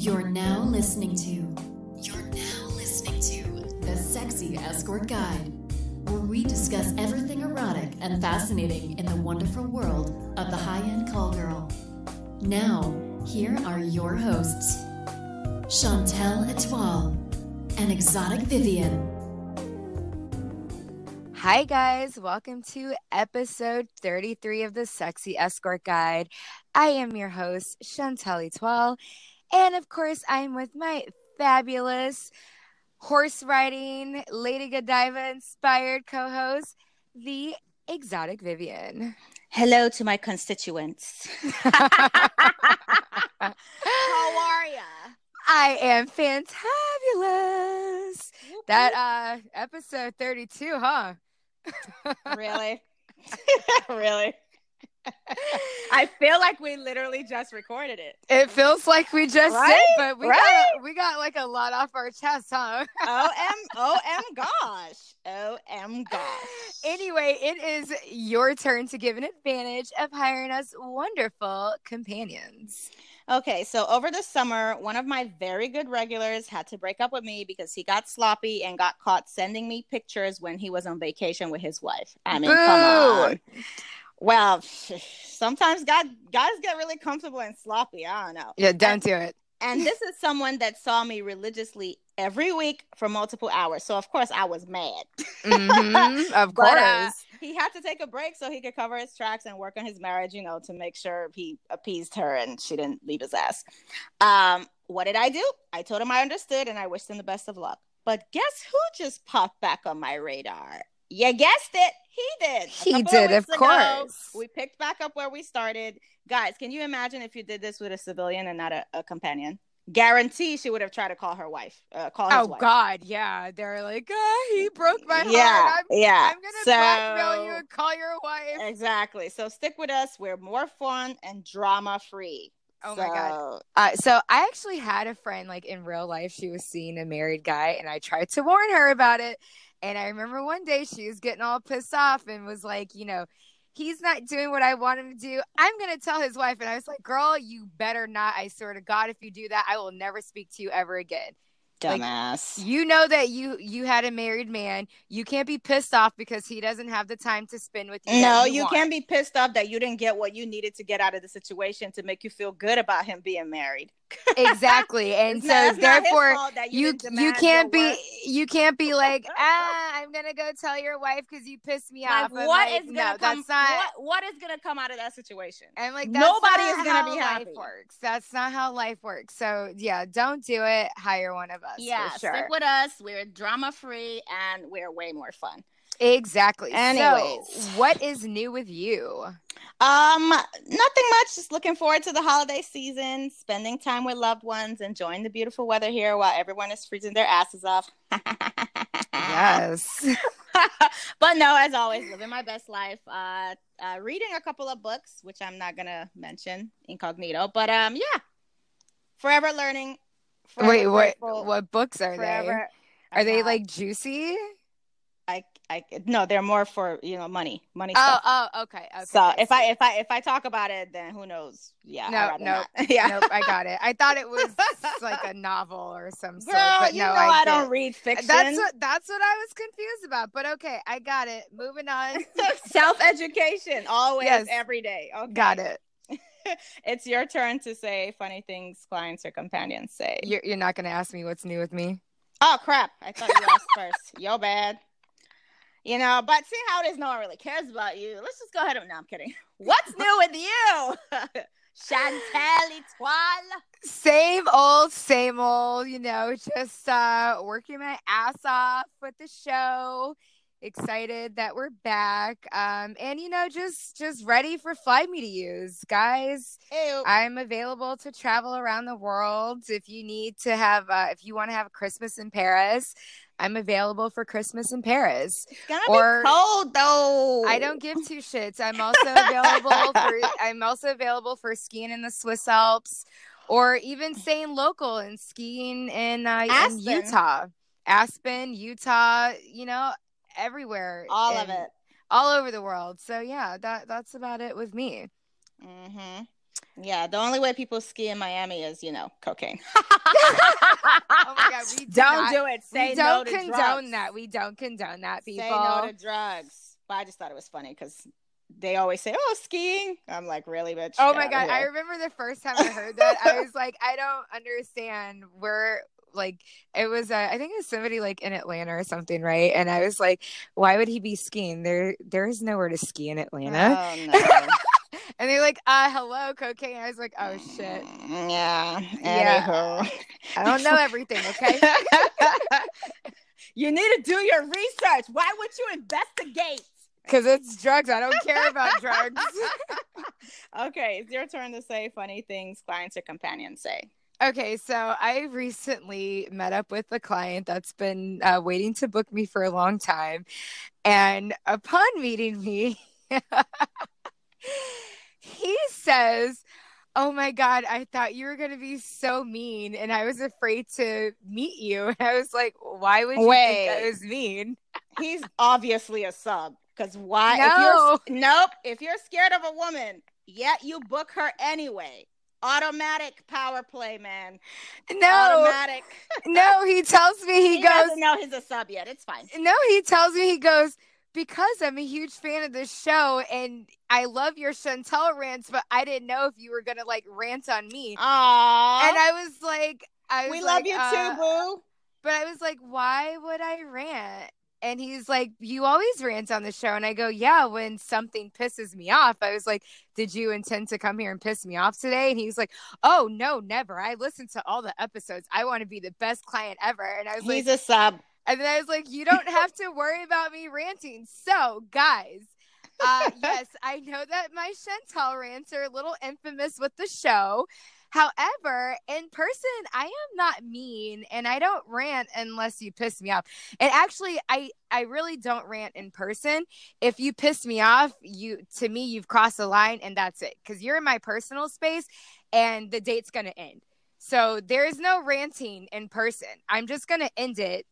You're now listening to. You're now listening to the Sexy Escort Guide, where we discuss everything erotic and fascinating in the wonderful world of the high-end call girl. Now, here are your hosts, Chantel Etoile and Exotic Vivian. Hi, guys. Welcome to episode 33 of the Sexy Escort Guide. I am your host, Chantel Etoile. And of course, I'm with my fabulous horse riding, Lady Godiva inspired co host, the Exotic Vivian. Hello to my constituents. How are ya? I am fantabulous. That uh episode 32, huh? really? really? I feel like we literally just recorded it. It feels like we just Right? did, but we Right? got we got like a lot off our chest, huh? OM, OM gosh. OM gosh. Anyway, it is your turn to give an advantage of hiring us wonderful companions. Okay, so over the summer, one of my very good regulars had to break up with me because he got sloppy and got caught sending me pictures when he was on vacation with his wife. I mean, come on. Well, sometimes God, guys get really comfortable and sloppy. I don't know. Yeah, don't do it. And this is someone that saw me religiously every week for multiple hours. So of course I was mad. Mhm, of course. But, uh, he had to take a break so he could cover his tracks and work on his marriage, you know, to make sure he appeased her and she didn't leave his ass. Um, what did I do? I told him I understood and I wished him the best of luck. But guess who just popped back on my radar? You guessed it. He did. He did, of ago, course. We picked back up where we started. Guys, can you imagine if you did this with a civilian and not a, a companion? Guarantee she would have tried to call her wife. Uh, call his oh wife. God, yeah. They're like, ah, he broke my heart. Yeah, I'm, yeah. I'm gonna So- blackmail you and call your wife. Exactly. So stick with us. We're more fun and drama free. Oh my God. Uh, so I actually had a friend like in real life. She was seeing a married guy, and I tried to warn her about it. And I remember one day she was getting all pissed off and was like, you know, he's not doing what I want him to do. I'm gonna tell his wife. And I was like, girl, you better not. I swear to God, if you do that, I will never speak to you ever again. Like, Dumbass. You know that you you had a married man. You can't be pissed off because he doesn't have the time to spend with you. no, that you can't be pissed off that you didn't get what you needed to get out of the situation to make you feel good about him being married. Exactly. And so not- it's not his therefore you you can't be you can't be like ah i'm gonna go tell your wife because you pissed me Like, off what like, is gonna come? that's not what, what is gonna come out of that situation? i'm like that's Nobody is gonna be life happy. works that's not how life works so yeah don't do it hire one of us Yeah, for sure stick with us. We're drama free and we're way more fun. exactly Anyways. so what is new with you Um, nothing much. Just looking forward to the holiday season, spending time with loved ones, enjoying the beautiful weather here while everyone is freezing their asses off. yes but no, as always, living my best life. Uh, uh, reading a couple of books, which I'm not gonna mention incognito. But um, yeah, forever learning. Forever wait what grateful, what books are forever. they are they like juicy I I no, they're more for you know money, money oh stuff. oh okay okay so if I if I if I talk about it, then who knows? Yeah, No, no, not. yeah. nope i got it i thought it was like a novel or some sort but you no know I, get don't read fiction. That's what that's what I was confused about. But okay, I got it. Moving on. self education always Yes. every day. Okay. got it. It's your turn to say funny things clients or companions say. You're you're not gonna ask me what's new with me. oh crap! I thought you asked first. Yo, bad. You know, but see how it is. No one really cares about you. Let's just go ahead and. No, I'm kidding. What's new with you, Chantel Etoile? Same old, same old. You know, just uh working my ass off with the show. Excited that we're back. Um, and you know, just just ready for fly me to use, guys. Ew. I'm available to travel around the world. If you need to have, uh, if you want to have Christmas in Paris, I'm available for Christmas in Paris. it's gonna or- be cold though. I don't give two shits. I'm also available for. I'm also available for skiing in the Swiss Alps, or even staying local and skiing in, uh, in Utah, Aspen, Utah. You know, everywhere. all of it. all over the world. So yeah, that that's about it with me. Mm-hmm. Yeah, the only way people ski in Miami is, you know, cocaine. oh my god, we do don't not- do it. Say we no don't to condone drugs. that. We don't condone that, people. Say no to drugs. But I just thought it was funny because they always say, "Oh, skiing." I'm like, really, bitch? Oh my god, I remember the first time I heard that, I was like, I don't understand where like it was uh, I think it was somebody like in Atlanta or something, right? And I was like, why would he be skiing? There there is nowhere to ski in Atlanta. Oh no. And they're like, uh, hello, cocaine. I was like, oh shit. Mm, Yeah. Yeah. Anywho. I don't know everything, okay? you need to do your research. Why would you investigate? Because it's drugs. I don't care about drugs. okay, it's your turn to say funny things clients or companions say. Okay, so I recently met up with a client that's been uh, waiting to book me for a long time. And upon meeting me, he says, Oh my God, I thought you were going to be so mean. And I was afraid to meet you. And I was like, Why would you think I was mean? He's obviously a sub. Because why? No. If you're, nope. If you're scared of a woman, yet you book her anyway. Automatic power play, man. No, Automatic. no, he tells me, he, He, goes, doesn't he's a sub yet. It's fine. No, he tells me he goes because I'm a huge fan of this show and I love your Chantel rants, but I didn't know if you were gonna like rant on me. Aww. And I was like, I was we like, love you uh, too, boo. But I was like, why would I rant? And he's like, you always rant on the show. And I go, yeah, when something pisses me off. I was like, did you intend to come here and piss me off today? And he's like, oh, no, never. I listened to all the episodes. I want to be the best client ever. And I was like, He's a sub. And then I was like, you don't have to worry about me ranting. So, guys, uh, yes, I know that my Chantel rants are a little infamous with the show. However, in person, I am not mean and I don't rant unless you piss me off. And actually, I I really don't rant in person. If you piss me off, you to me you've crossed the line and that's it cuz you're in my personal space and the date's going to end. So, there is no ranting in person. I'm just going to end it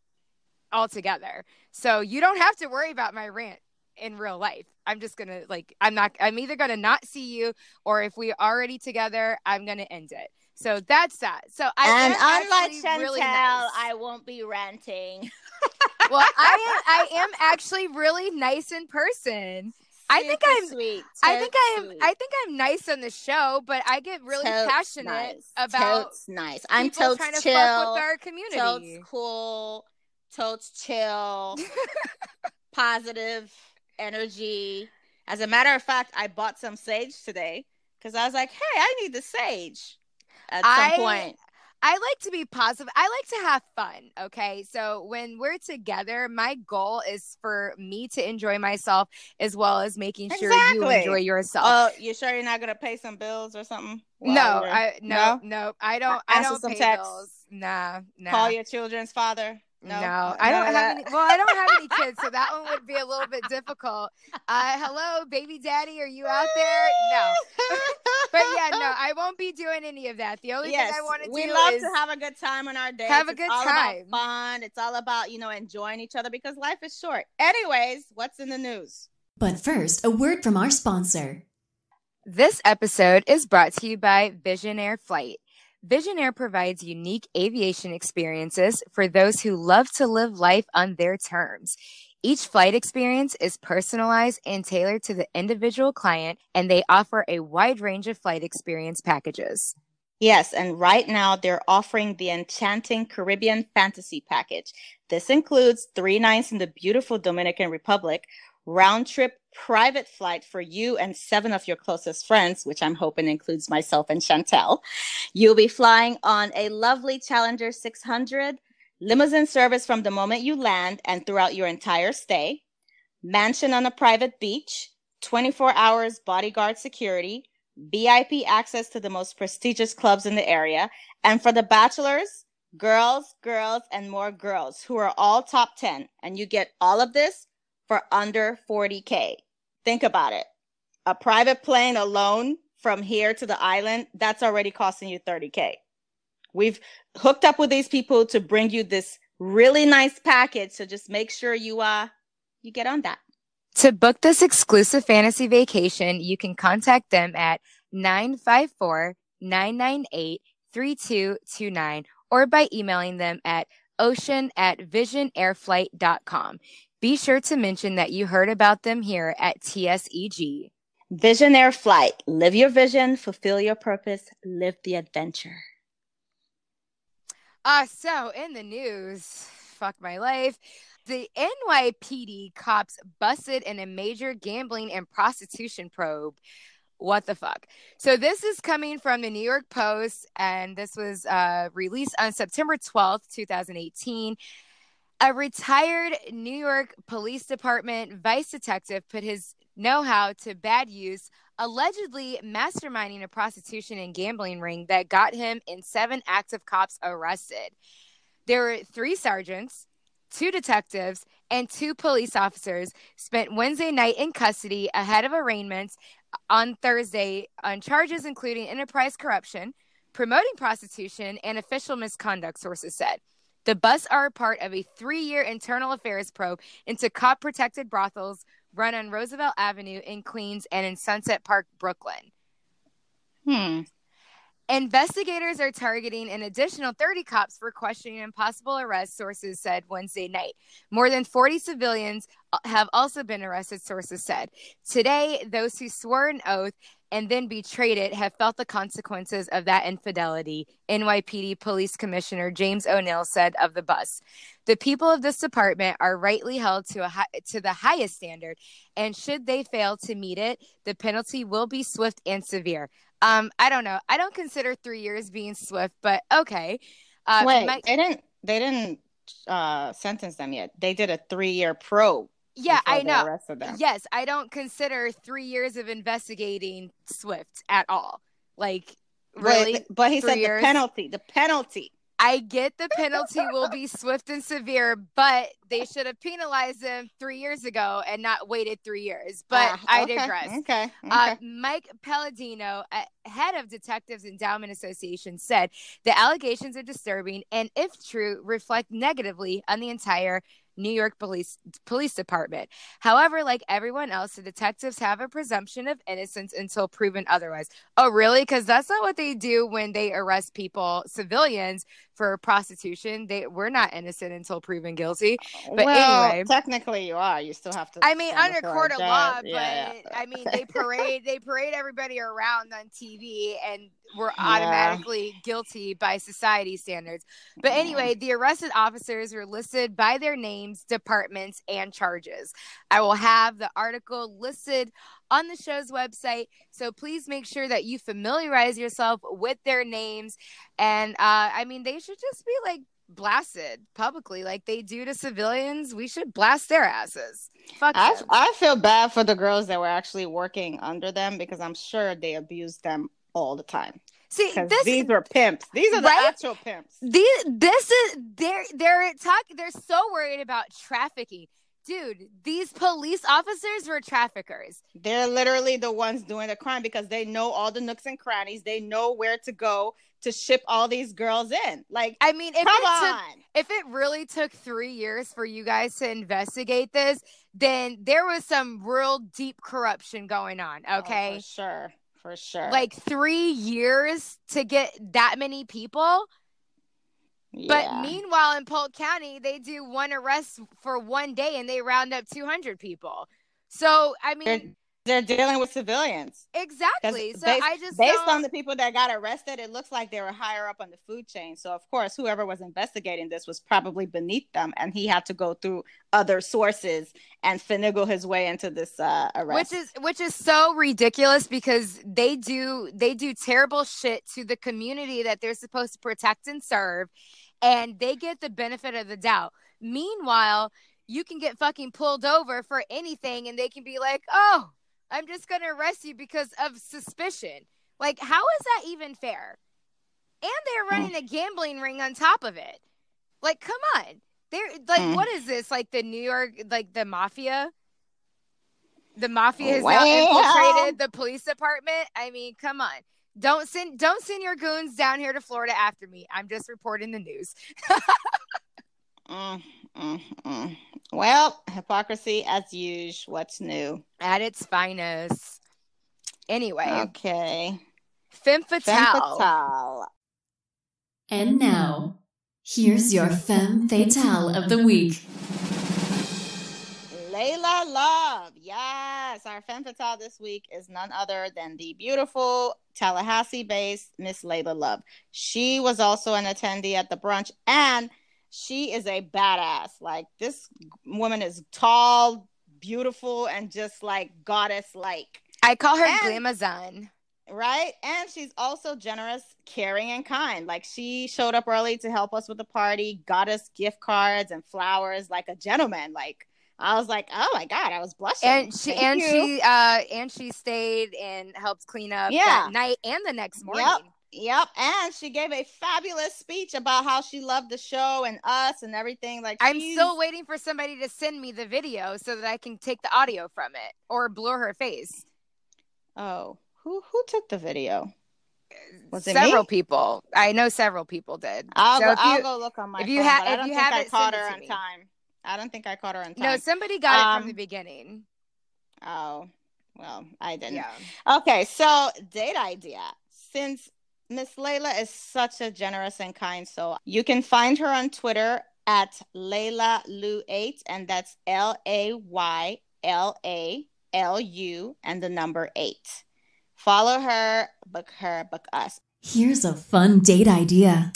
altogether. So, you don't have to worry about my rant in real life. I'm just gonna like I'm not I'm either gonna not see you or if we are already together, I'm gonna end it. So that's that. So I and unlike Chantel, really nice. I won't be ranting. well I am I am actually really nice in person. I think I'm- sweet. I think I am sweet. I think I'm nice on the show, but I get really Totes passionate nice. about totes nice. I'm totes trying to chill. fuck with our totes community. cool. Totes chill. positive energy. As a matter of fact, I bought some sage today because I was like, "Hey, I need the sage." At some I- point, I like to be positive. I like to have fun. Okay. So when we're together, my goal is for me to enjoy myself as well as making sure you enjoy yourself. oh, you sure you're not gonna pay some bills or something? no, I no, no, I don't I Answer don't pay texts. bills. Nah, nah. Call your children's father. No, No, I don't have any. Well, I don't have any kids, so that one would be a little bit difficult. Uh, hello, baby daddy, are you out there? No, but yeah, no, I won't be doing any of that. The only yes, thing I want to do is we love to have a good time on our dates. have a It's good all time. About fun. It's all about you know enjoying each other because life is short. Anyways, what's in the news? But first, a word from our sponsor. This episode is brought to you by Visionaire Flight. Visionaire provides unique aviation experiences for those who love to live life on their terms. Each flight experience is personalized and tailored to the individual client, and they offer a wide range of flight experience packages. Yes, and right now they're offering the enchanting Caribbean Fantasy Package. This includes three nights in the beautiful Dominican Republic, round trip private flight for you and seven of your closest friends, which I'm hoping includes myself and Chantel. You'll be flying on a lovely Challenger 600, limousine service from the moment you land and throughout your entire stay, mansion on a private beach, 24 hours bodyguard security, VIP access to the most prestigious clubs in the area. And for the bachelors, girls, girls, and more girls who are all top 10. And you get all of this for under 40K. Think about it. A private plane alone from here to the island, that's already costing you 30K. We've hooked up with these people to bring you this really nice package. So just make sure you, uh, you get on that. To book this exclusive fantasy vacation, you can contact them at 954 998 3229 or by emailing them at ocean at visionairflight.com. Be sure to mention that you heard about them here at TSEG. Visionaire Flight. Live your vision, fulfill your purpose, live the adventure. Uh, so in the news, fuck my life. The NYPD cops busted in a major gambling and prostitution probe. What the fuck? So this is coming from the New York Post, and this was uh, released on September 12th, 2018. A retired New York Police Department vice detective put his know how to bad use, allegedly masterminding a prostitution and gambling ring that got him and seven active cops arrested. There were three sergeants, two detectives, and two police officers spent Wednesday night in custody ahead of arraignments on Thursday on charges including enterprise corruption, promoting prostitution, and official misconduct, sources said. The busts are a part of a three year internal affairs probe into cop protected brothels run on Roosevelt Avenue in Queens and in Sunset Park, Brooklyn. Hmm. Investigators are targeting an additional 30 cops for questioning and possible arrest, sources said Wednesday night. More than 40 civilians uh, have also been arrested, sources said. Today, those who swore an oath and then betrayed it have felt the consequences of that infidelity, NYPD Police Commissioner James O'Neill said of the bus. The people of this department are rightly held to a high, to the highest standard, and should they fail to meet it, the penalty will be swift and severe. Um, I don't know. I don't consider three years being swift, but okay. Uh, Wait, my- they didn't. They didn't uh, sentence them yet. They did a three-year probe. Yeah, I know. Yes, I don't consider three years of investigating swift at all. Like, really? But, but he said years? the penalty. The penalty. I get the penalty will be swift and severe, but they should have penalized him three years ago and not waited three years. But uh, I digress. Okay. okay. Uh, Mike Palladino, head of Detectives Endowment Association, said the allegations are disturbing and, if true, reflect negatively on the entire New York Police Police Department. However, like everyone else, the detectives have a presumption of innocence until proven otherwise. Oh, really? Because that's not what they do when they arrest people, civilians, for prostitution. They we're not innocent until proven guilty. Uh, but well, anyway, technically you are. You still have to. I mean, under court of law, but yeah. I mean, they parade they parade everybody around on TV and we're automatically yeah. guilty by society standards. But anyway, the arrested officers were listed by their names, departments, and charges. I will have the article listed on the show's website. So please make sure that you familiarize yourself with their names. And uh, I mean, they should just be like blasted publicly like they do to civilians. We should blast their asses. Fuck I, I feel bad for the girls that were actually working under them because I'm sure they abused them all the time. See, this, these are pimps. These are the right? actual pimps. These, this is they're they're talking. They're so worried about trafficking, dude. These police officers were traffickers. They're literally the ones doing the crime because they know all the nooks and crannies. They know where to go to ship all these girls in. Like, I mean, if come it on. Took, if it really took three years for you guys to investigate this, then there was some real deep corruption going on. Oh, okay, oh, for sure for sure. Like three years to get that many people. Yeah. But meanwhile, in Polk County, they do one arrest for one day and they round up 200 people. So, I mean, They're- dealing with civilians. Exactly. So based, I just based don't... on the people that got arrested, it looks like they were higher up on the food chain. So of course, whoever was investigating this was probably beneath them, and he had to go through other sources and finagle his way into this uh, arrest. Which is which is so ridiculous because they do they do terrible shit to the community that they're supposed to protect and serve, and they get the benefit of the doubt. Meanwhile, you can get fucking pulled over for anything, and they can be like, "Oh." I'm just going to arrest you because of suspicion. Like, how is that even fair? And they're hmm. running a gambling ring on top of it. Like, come on. They're like, mm. what is this? Like the New York, like the mafia? The mafia has well. now infiltrated the police department. I mean, come on. Don't send don't send your goons down here to Florida after me. I'm just reporting the news. mm, mm, mm. Well, hypocrisy as usual. What's new? At its finest. Anyway, Okay. femme fatale. Femme fatale. And now, here's your femme fatale of the week. Layla Luv. Yes, our femme fatale this week is none other than the beautiful Tallahassee based Miss Layla Luv. She was also an attendee at the brunch and she is a badass. Like, this woman is tall, beautiful, and just like goddess like. I call her And- Glamazon. right? And she's also generous, caring, and kind. Like she showed up early to help us with the party, got us gift cards and flowers like a gentleman. Like I was like, oh my god, I was blushing. And she Thank and you. she uh and she stayed and helped clean up Yeah. that night and the next morning. Yep. Yep, and she gave a fabulous speech about how she loved the show and us and everything. Like I'm still waiting for somebody to send me the video so that I can take the audio from it or blur her face. Oh, who who took the video? Was it several people. I know several people did. I'll So go, if I'll go look on my if phone. you ha- but I if don't you think have I caught her on me. time. I don't think I caught her on time. No, somebody got it from Um, the beginning. Oh, well, I didn't. Yeah. Okay, so date idea. Since Miss Layla is such a generous and kind soul, you can find her on Twitter at Layla Lu8, and that's L A Y L A L U and the number eight. Follow her, book her, book us. Here's a fun date idea.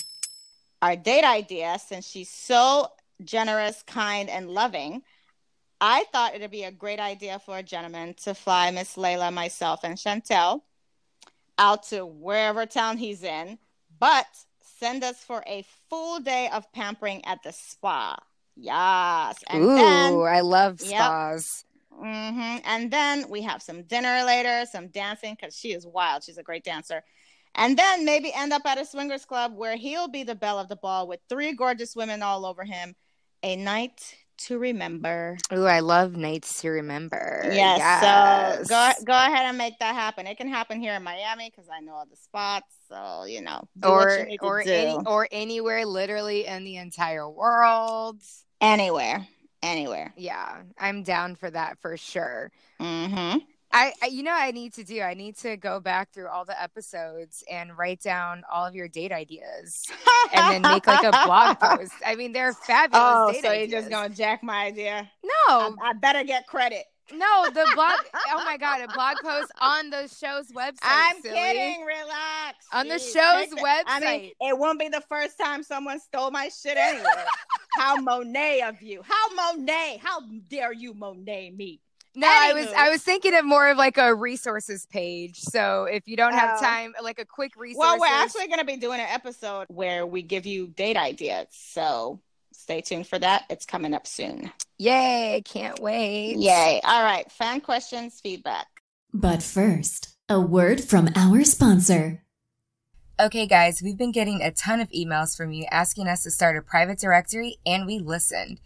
Our date idea, since she's so generous, kind, and loving, I thought it'd be a great idea for a gentleman to fly Miss Layla, myself, and Chantel out to wherever town he's in, but send us for a full day of pampering at the spa. Yes. And Ooh, then I love Yep. spas. hmm And then we have some dinner later, some dancing because she is wild. She's a great dancer. And then maybe end up at a swingers club where he'll be the belle of the ball with three gorgeous women all over him. A night to remember. Ooh, I love nights to remember. Yes. Yes. So go go ahead and make that happen. It can happen here in Miami because I know all the spots. So you know, what you or or any or anywhere literally in the entire world. anywhere, anywhere. Yeah, I'm down for that for sure. Mm-hmm. I, I you know I need to do I need to go back through all the episodes and write down all of your date ideas and then make like a blog post. I mean, they're fabulous. Oh, so you're just gonna jack my idea? no, I, I better get credit. no, the blog. oh my god, a blog post on the show's website. I'm silly. kidding. Relax. On the show's the- I mean, website. it won't be the first time someone stole my shit anyway. How Monet of you? How Monet? How dare you Monet me? No, I was I was thinking of more of like a resources page. So if you don't have Oh. time, like a quick resource. Well, we're actually going to be doing an episode where we give you date ideas. So stay tuned for that. It's coming up soon. yay! Can't wait. Yay. All right. Fan questions, feedback. But first, a word from our sponsor. Okay, guys, we've been getting a ton of emails from you asking us to start a private directory, and we listened.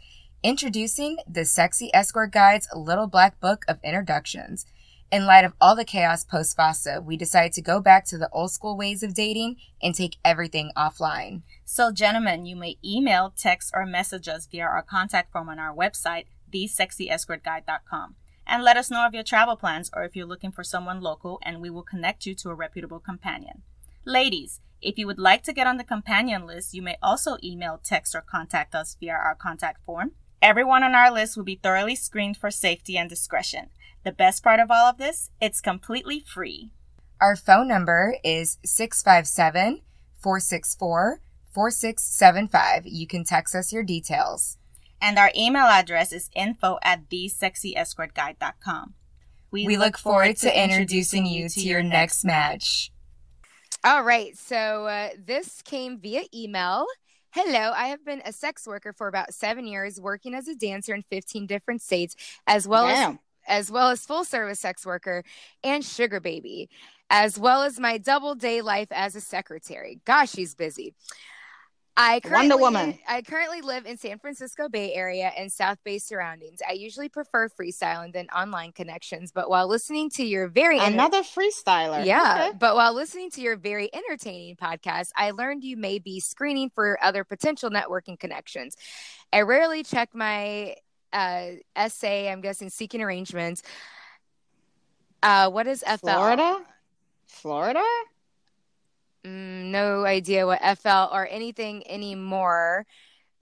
Introducing the Sexy Escort Guide's Little Black Book of Introductions. In light of all the chaos post FOSTA, we decided to go back to the old school ways of dating and take everything offline. So, gentlemen, you may email, text, or message us via our contact form on our website, thesexyescortguide.com, and let us know of your travel plans or if you're looking for someone local, and we will connect you to a reputable companion. Ladies, if you would like to get on the companion list, you may also email, text, or contact us via our contact form. Everyone on our list will be thoroughly screened for safety and discretion. The best part of all of this, it's completely free. Our phone number is 657 464 4675. You can text us your details. And our email address is info at thesexyescortguide.com. We, look forward to introducing you to your next match. All right. So uh, this came via email. Hello, I have been a sex worker for about seven years, working as a dancer in 15 different states, as well as as well as full service sex worker and sugar baby, as well as my double day life as a secretary. Gosh, she's busy. I currently, Wonder Woman. I currently live in San Francisco Bay Area and South Bay surroundings. I usually prefer freestyling than online connections, but while listening to your very enter- Another freestyler. yeah, Okay. but while listening to your very entertaining podcast, I learned you may be screening for other potential networking connections. I rarely check my uh, essay, I'm guessing seeking arrangements. Uh, what is FL? Florida? Florida? Mm, no idea what FL or anything anymore.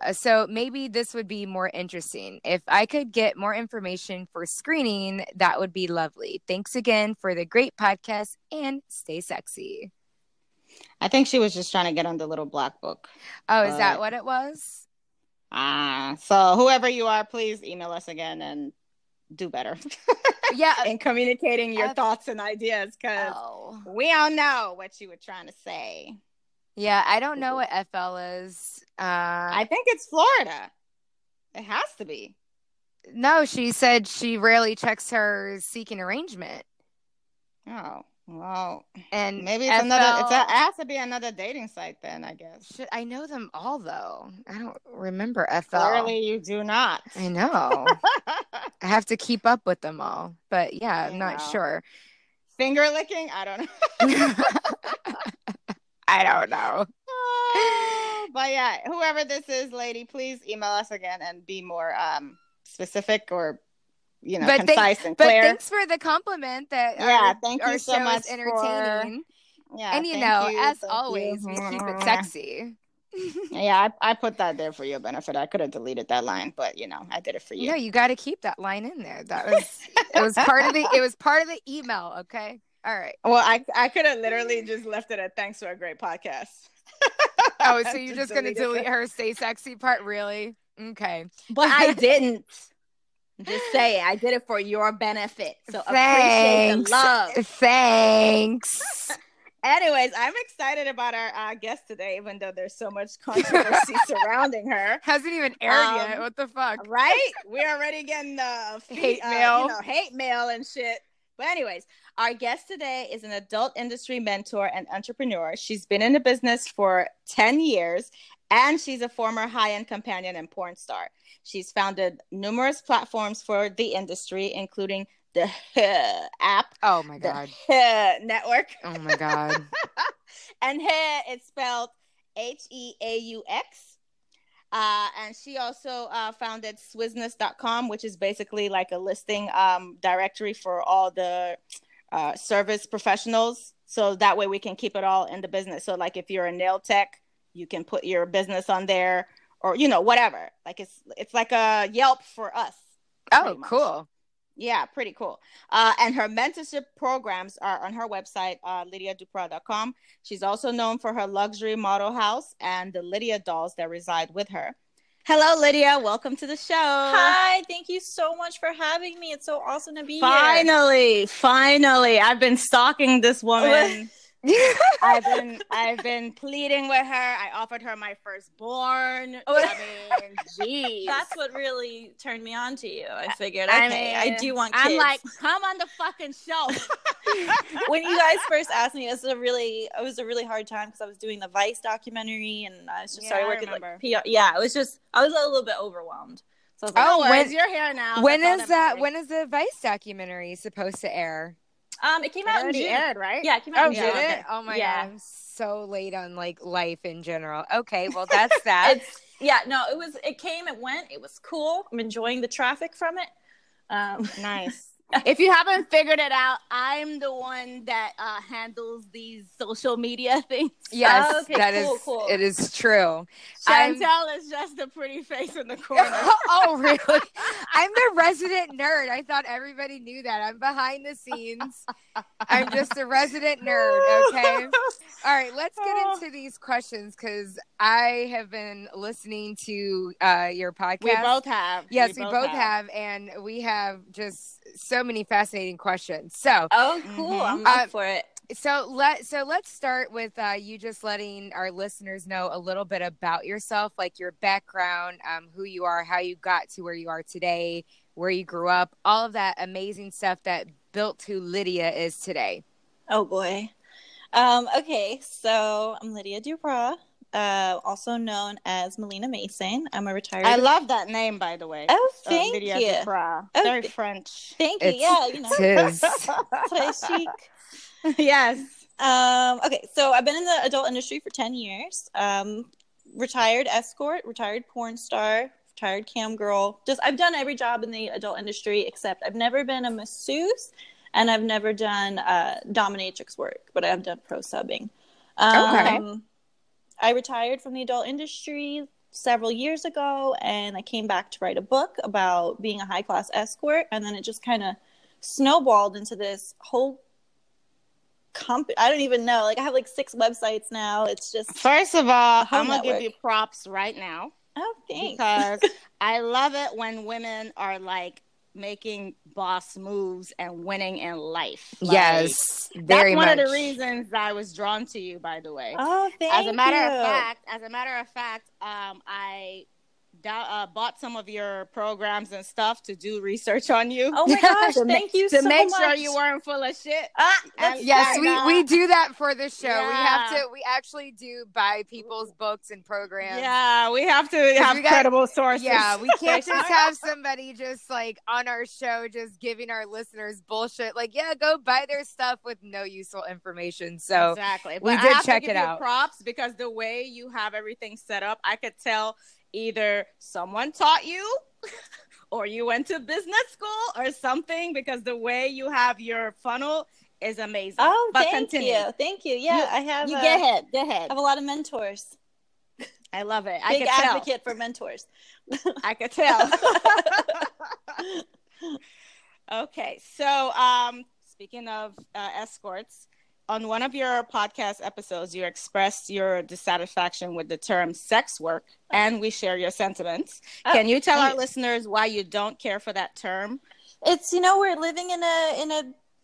Uh, so maybe this would be more interesting. If I could get more information for screening, that would be lovely. Thanks again for the great podcast and stay sexy. I think she was just trying to get on the little black book. Oh, is that what it was? Ah, so whoever you are, please email us again and do better Yeah. in communicating your F- thoughts and ideas because Oh. we don't know what you were trying to say. Yeah, I don't know what FL is. Uh, I think it's Florida. It has to be. no, she said she rarely checks her seeking arrangement. Oh, well, And maybe it's FL, another. It's a, it has to be another dating site then, I guess. Should, I know them all though. I don't remember FL. Clearly, you do not. I know. I have to keep up with them all. But yeah, I'm not know. sure. Finger licking? I don't know. I don't know. Oh, but yeah, whoever this is, lady, please email us again and be more um specific or you know But concise and But thanks for the compliment that Yeah, our, thank our you so show much entertaining. yeah, and you know, you, as always, you. we keep it mm-hmm. sexy. Yeah, I, I put that there for your benefit. I could have deleted that line, but you know, I did it for you. No, you got to keep that line in there. That was it was part of the it was part of the email. Okay, all right. Well, I I could have literally just left it at thanks for a great podcast. Oh, so you're just gonna delete it. her stay sexy part? Really? Okay. But I didn't. Just saying, I did it for your benefit. So appreciate the love. Thanks. Anyways, I'm excited about our uh, guest today, even though there's so much controversy surrounding her. Hasn't even aired Um, yet. What the fuck? Right? We're already getting the Hate uh, mail. you know, hate mail and shit. But anyways, our guest today is an adult industry mentor and entrepreneur. She's been in the business for 10 years and she's a former high-end companion and porn star. She's founded numerous platforms for the industry, including the app, Oh my the god. network, Oh my god. and here it's spelled H E A U X. Uh, and she also uh, founded Swizness.com, which is basically like a listing um, directory for all the uh, service professionals. So that way we can keep it all in the business. So, like if you're a nail tech, you can put your business on there, or you know whatever. Like it's it's like a Yelp for us. Oh, cool. Yeah, pretty cool. Uh, and her mentorship programs are on her website, uh, lydiadupra.com. She's also known for her luxury model house and the Lydia dolls that reside with her. Hello, Lydia. Welcome to the show. Hi, thank you so much for having me. It's so awesome to be here. Finally, finally, I've been stalking this woman. I've been I've been pleading with her. I offered her my firstborn. Oh, I mean, geez. That's what really turned me on to you. I figured, I okay, I, mean, do want kids. I'm like, come on the fucking show. when you guys first asked me, it was a really, it was a really hard time because I was doing the Vice documentary and I was just Yeah, started working like PR. Yeah, it was just, I was a little bit overwhelmed. So I was like, Oh, no when- worries, now. when That's is that? matters. When is the Vice documentary supposed to air? Um, it came It out in already June. aired, right? Yeah, it came out Oh, in June. okay. Oh my Yeah. god, I'm so late on like life in general. Okay, well that's that. It's yeah, no, it was. It came, it went. It was cool. I'm enjoying the traffic from it. Um, Nice. If you haven't figured it out, I'm the one that uh, handles these social media things. yes, Oh, okay, that is. cool, cool. It is true. I'm- Chantel is just a pretty face in the corner. oh really? I'm the resident nerd. I thought everybody knew that. I'm behind the scenes. I'm just a resident nerd. Okay. All right, let's get Oh. into these questions because I have been listening to uh, your podcast. we both have. Yes, we, both, have. and we have just so many fascinating questions. So, oh, cool. Mhm. I'm Uh, up for it. so let so let's start with uh, you just letting our listeners know a little bit about yourself, like your background, um, who you are, how you got to where you are today, where you grew up, all of that amazing stuff that built who Lydia is today. Oh boy. Um, okay, so I'm Lydia Dupra, uh, also known as Melina Mason. I'm a retired. I love that name, by the way. oh, Uh, thank Lydia you. Dupra. Oh, Very th- French. Thank you. It's- yeah, you know, Tis. that's why I yes. Um, okay, so I've been in the adult industry for 10 years. Um, retired escort, retired porn star, retired cam girl. Just I've done every job in the adult industry except I've never been a masseuse and I've never done uh, dominatrix work, but I've done pro subbing. Um, Okay. I retired from the adult industry several years ago, and I came back to write a book about being a high class escort, and then it just kind of snowballed into this whole company. I don't even know. Like I have like six websites now. It's just First of all, I'm gonna give you props right now oh, thanks. because I love it when women are like making boss moves and winning in life. Like, yes, that's one much. of the reasons I was drawn to you. By the way, oh, thank as a matter you. of fact, as a matter of fact, um, I uh, bought some of your programs and stuff to do research on you. Oh my gosh, thank you to so make much. sure you weren't full of shit. Ah, And- Yes, we, we do that for the show. We have to. We actually do buy people's books and programs. Yeah, we have to have got- credible sources. Yeah, we can't just have somebody just like on our show just giving our listeners bullshit. Like, yeah, go buy their stuff with no useful information. So exactly. we did check it you out. Props because the way you have everything set up, I could tell either someone taught you or you went to business school or something because the way you have your funnel is amazing. Oh, but thank continue. you, thank you. Yeah, You- I have. You get ahead. Go ahead. I have a lot of mentors. I love it. I Big tell. advocate for mentors. I could tell. okay, so um, speaking of uh, escorts, on one of your podcast episodes, you expressed your dissatisfaction with the term sex work, and we share your sentiments. Oh, Can you tell our listeners why you don't care for that term? It's you know we're living in a in a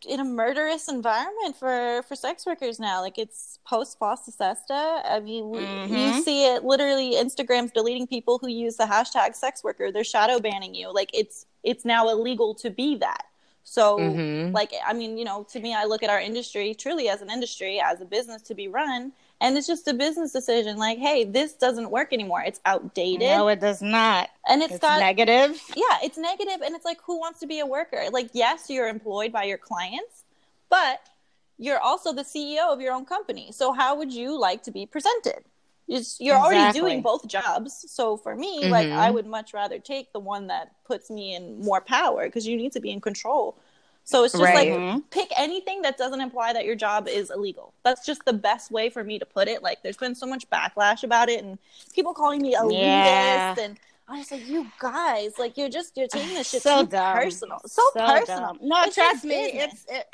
in a murderous environment for for sex workers now. Like it's post Fosta Sesta. I mean, we, Mhm. you see it literally. Instagram's deleting people who use the hashtag sex worker. They're shadow banning you. Like it's it's now illegal to be that. So Mhm. like I mean, you know, to me, I look at our industry truly as an industry, as a business to be run, and it's just a business decision. Like, hey, this doesn't work anymore. It's outdated, No, it does not. and it's It's got negative. yeah, it's negative, and it's like, who wants to be a worker? Like, yes, you're employed by your clients, but you're also the CEO of your own company. So how would you like to be presented? It's, you're already doing both jobs. So for me, like, Mhm. I would much rather take the one that puts me in more power because you need to be in control. So it's just Right. like pick anything that doesn't imply that your job is illegal. That's just the best way for me to put it. Like there's been so much backlash about it and people calling me elitist Yeah. and I was like, you guys, like you're just you're taking this shit So too dumb. personal. So, personal. dumb. No, It's trust me. It's it.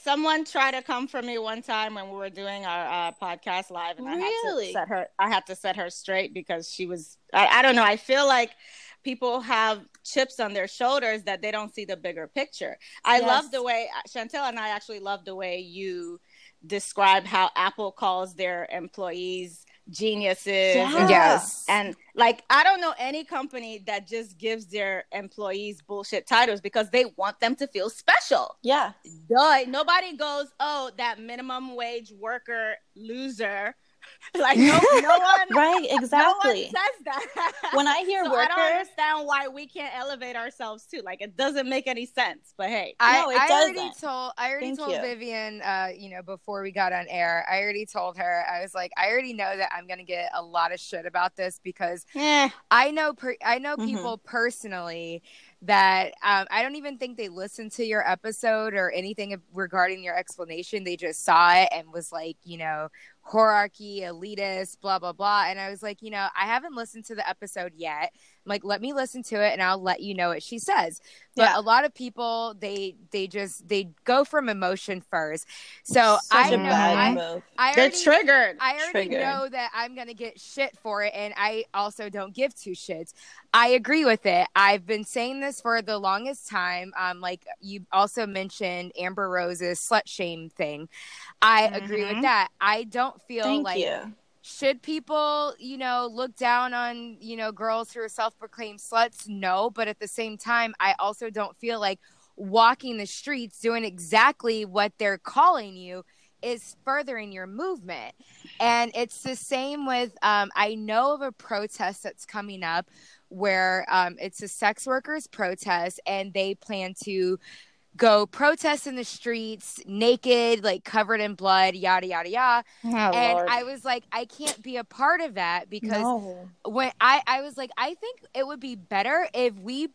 Someone tried to come for me one time when we were doing our uh, podcast live, and I had to set her. I had to set her straight because she was. I, I don't know. I feel like people have chips on their shoulders that they don't see the bigger picture. I Yes. love the way Chantel and I actually love the way you describe how Apple calls their employees geniuses and Yes. and like I don't know any company that just gives their employees bullshit titles because they want them to feel special. yeah. Duh. Nobody goes, "Oh, that minimum wage worker loser." like no, no one, Right, no one exactly. says that. when I hear so I don't understand why we can't elevate ourselves too. Like it doesn't make any sense. But hey, I, No, it I already doesn't. told I already Thank told you. Vivian, uh, you know, before we got on air, I already told her I was like, I already know that I'm gonna get a lot of shit about this because eh, I know per- I know Mhm. people personally that um, I don't even think they listened to your episode or anything regarding your explanation. They just saw it and was like, you know, whorearchy, elitist, blah blah blah. And I was like, you know, I haven't listened to the episode yet. I'm like, let me listen to it and I'll let you know what she says. But Yeah. a lot of people they they just they go from emotion first. So such I a know bad I, move. I they're already, triggered. I already Triggered. know that I'm gonna get shit for it, and I also don't give two shits. I agree with it. I've been saying this for the longest time. Um, like you also mentioned Amber Rose's slut shame thing. I agree with Mhm. that. I don't feel Thank like you. Should people, you know, look down on, you know, girls who are self-proclaimed sluts? No, but at the same time, I also don't feel like walking the streets doing exactly what they're calling you is furthering your movement. And it's the same with um, I know of a protest that's coming up where um, it's a sex workers protest and they plan to go protest in the streets naked like covered in blood yada yada yada Oh, and Lord. I was like, I can't be a part of that because No. when I, I was like, I think it would be better if we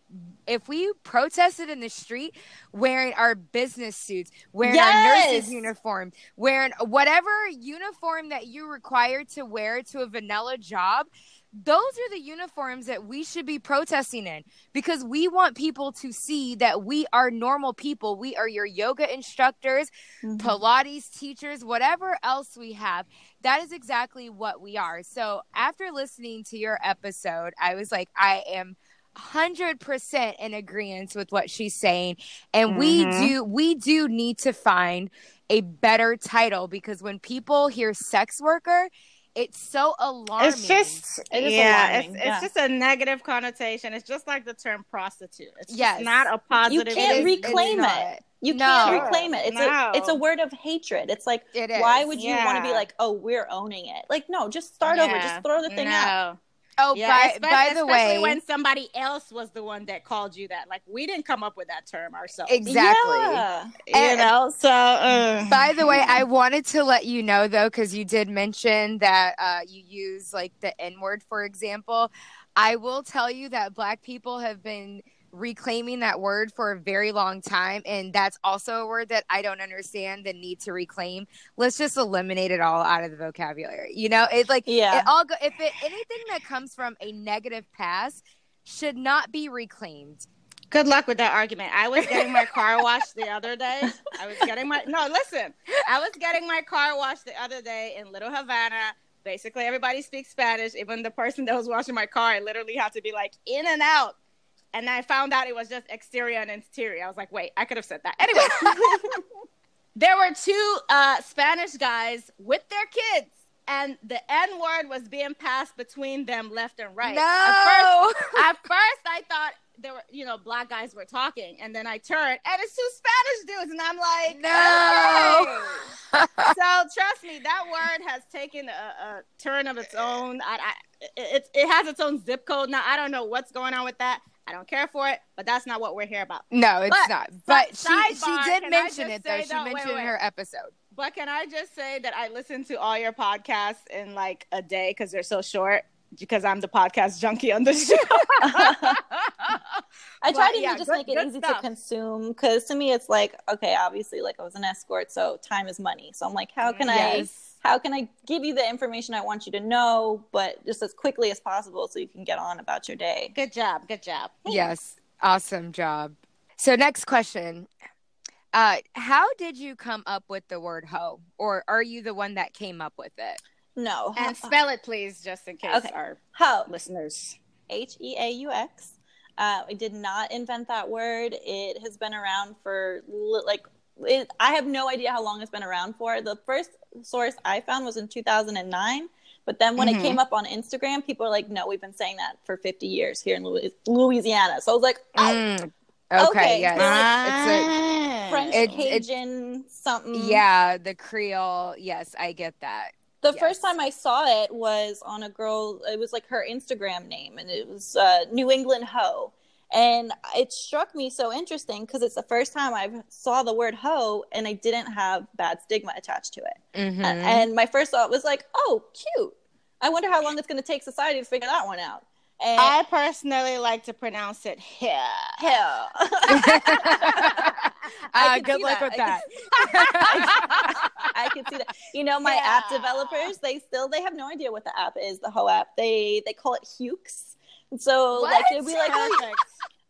if we protested in the street wearing our business suits, wearing our nurses uniform, wearing whatever uniform that you're required to wear to a vanilla job, those are the uniforms that we should be protesting in because we want people to see that we are normal people. We are your yoga instructors, Mhm. Pilates teachers, whatever else we have. That is exactly what we are. So after listening to your episode, I was like, I am 100% in agreement with what she's saying and we Mhm. do we do need to find a better title because when people hear sex worker it's so alarming It's just It is yeah, alarming, it's, yeah. just a negative connotation. It's just like the term prostitute. It's Yes. not a positive. You can't It is- reclaim it's it. not. You No. can't reclaim it. It's No. a it's a word of hatred. It's like It is. why would you want to be like, oh, we're owning it? Like, no, just start over. Just throw the thing no. out. Oh Yeah, by, by the especially way when somebody else was the one that called you that. Like we didn't come up with that term ourselves. exactly Yeah. You And- know, so uh, By the way, I wanted to let you know though, because you did mention that uh, you use like the N word, for example. I will tell you that Black people have been reclaiming that word for a very long time, and that's also a word that I don't understand the need to reclaim. Let's just eliminate it all out of the vocabulary. You know, it's like Yeah. it all go if it anything that comes from a negative past should not be reclaimed. good luck with that argument. I was getting my car washed the other day. I was getting my no, listen. I was getting my car washed the other day in Little Havana. Basically, everybody speaks Spanish. Even the person that was washing my car, I literally had to be like in and out. And I found out it was just exterior and interior. I was like, wait, I could have said that. Anyway, there were two uh, Spanish guys with their kids, and the N word was being passed between them left and right. At first, No. at first I thought there were, you know, black guys were talking, and then I turned, and it's two Spanish dudes, and I'm like, No. okay. so trust me, that word has taken a, a turn of its own. I, I, it, it has its own zip code now. I don't know what's going on with that. I don't care for it, but that's not what we're here about. No, it's But, not. But she sidebar, she did mention it though. say She though- wait, mentioned wait, in her episode. But can I just say that I listen to all your podcasts in like a day because they're so short? Because I'm the podcast junkie on the show. I try to yeah, just good- make it easy stuff. to consume because to me it's like okay, obviously like I was an escort, so time is money. So I'm like, how can I Yes. How can I give you the information I want you to know, but just as quickly as possible so you can get on about your day. good job. Good job. Yes. Awesome job. So next question. Uh how did you come up with the word hoe? Or are you the one that came up with it? No, And spell it, please, just in case Okay. our how listeners. H E A U X. Uh, I did not invent that word. It has been around for li- like it, I have no idea how long it's been around for. The first source I found was in 2009, but then when Mhm. it came up on Instagram, people are like, "No, we've been saying that for 50 years here in Louisiana." So I was like, "Oh, Mm, okay, Okay, yes. Ah. French It- it- Cajun something." It's a yeah, the Creole. Yes, I get that. The Yes. first time I saw it was on a girl. It was like her Instagram name, and it was uh, New England Hoe. And it struck me so interesting because it's the first time I saw the word hoe, and I didn't have bad stigma attached to it. Mhm. And my first thought was like, "Oh, cute." I wonder how long it's going to take society to figure that one out. And I personally like to pronounce it here. hell, uh, good luck that. with I that. I can see that. You know, my Yeah. app developers, they still they have no idea what the app is, the Hoe app. They they call it Hukes. And so like What? it'd be like, oh, Perfect.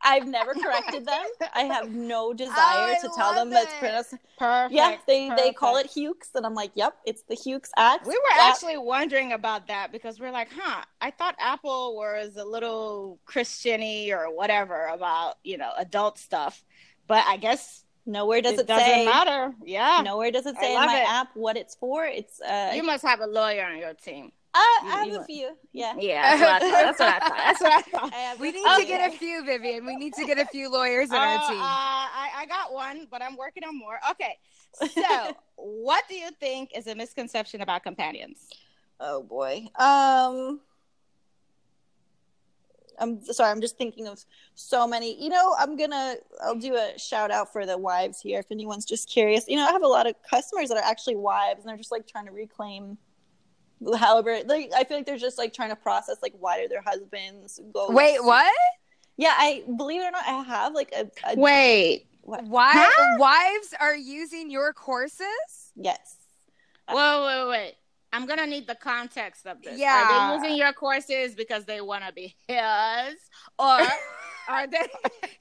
I've never corrected them. I have no desire I to tell love them that's it. pronounced. Perfect. Yeah, they they call it perfect. Hukes, and I'm like, yep, it's the Hukes app. We were app. actually wondering about that because we're like, huh? I thought Apple was a little Christiany or whatever about you know adult stuff, but I guess nowhere does it it, doesn't say. matter. Yeah, Nowhere does it say in my it. app what it's for. It's uh, you must have a lawyer on your team. I, I have you- a few. Yeah, Yeah, that's what I thought. That's what I thought. What I thought. I We need few. to get a few, Vivian. We need to get a few lawyers on Uh, our uh, team. I, I got one, but I'm working on more. Okay, so what do you think is a misconception about companions? Oh boy. Um I'm sorry, I'm just thinking of so many. You know, I'm gonna I'll do a shout out for the wives here if anyone's just curious. You know, I have a lot of customers that are actually wives and they're just like trying to reclaim however like I feel like they're just like trying to process like why do their husbands go Wait, what? Yeah, I believe it or not, I have like a, a Wait. what? Why Huh? wives are using your courses? Yes. Wait, wait, wait. I'm gonna need the context of this. Yeah. Are Yeah. they using your courses because they want to be his, or are they?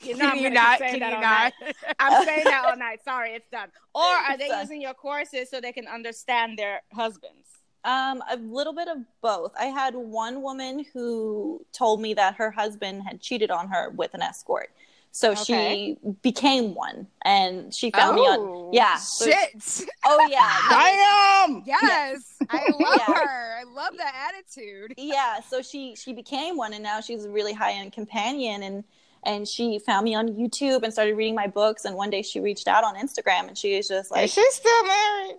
You know, I'm Can you gonna not? keep Can that you all not? night. I'm saying that all night. Sorry, it's done. Or are they done. using your courses so they can understand their husbands? Um, a little bit of both. I had one woman who told me that her husband had cheated on her with an escort. So Okay. she became one and she found me on yeah. so- Shit. oh yeah. Damn. Yes. I love Yeah. her. I love that attitude. yeah so she she became one and now she's a really high end companion and and she found me on youtube and started reading my books and one day she reached out on instagram and she was just like Is she still married?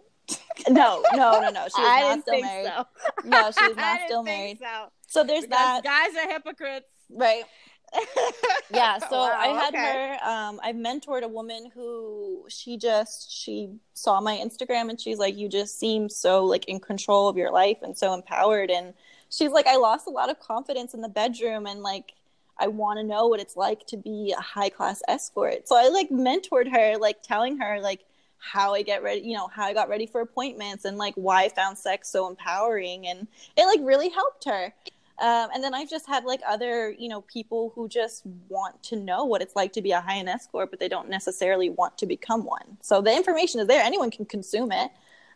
no no no no she was I not still married so. no she was not still married So. so there's Because that guys are hypocrites. right yeah so Wow, i had okay. her um i mentored a woman who she just she saw my instagram and she's like you just seem so like in control of your life and so empowered and she's like i lost a lot of confidence in the bedroom and like i want to know what it's like to be a high class escort so i like mentored her like telling her like how i get ready you know how i got ready for appointments and like why i found sex so empowering and it like really helped her um, and then I've just had like other, you know, people who just want to know what it's like to be a high end escort, but they don't necessarily want to become one. So the information is there; anyone can consume it.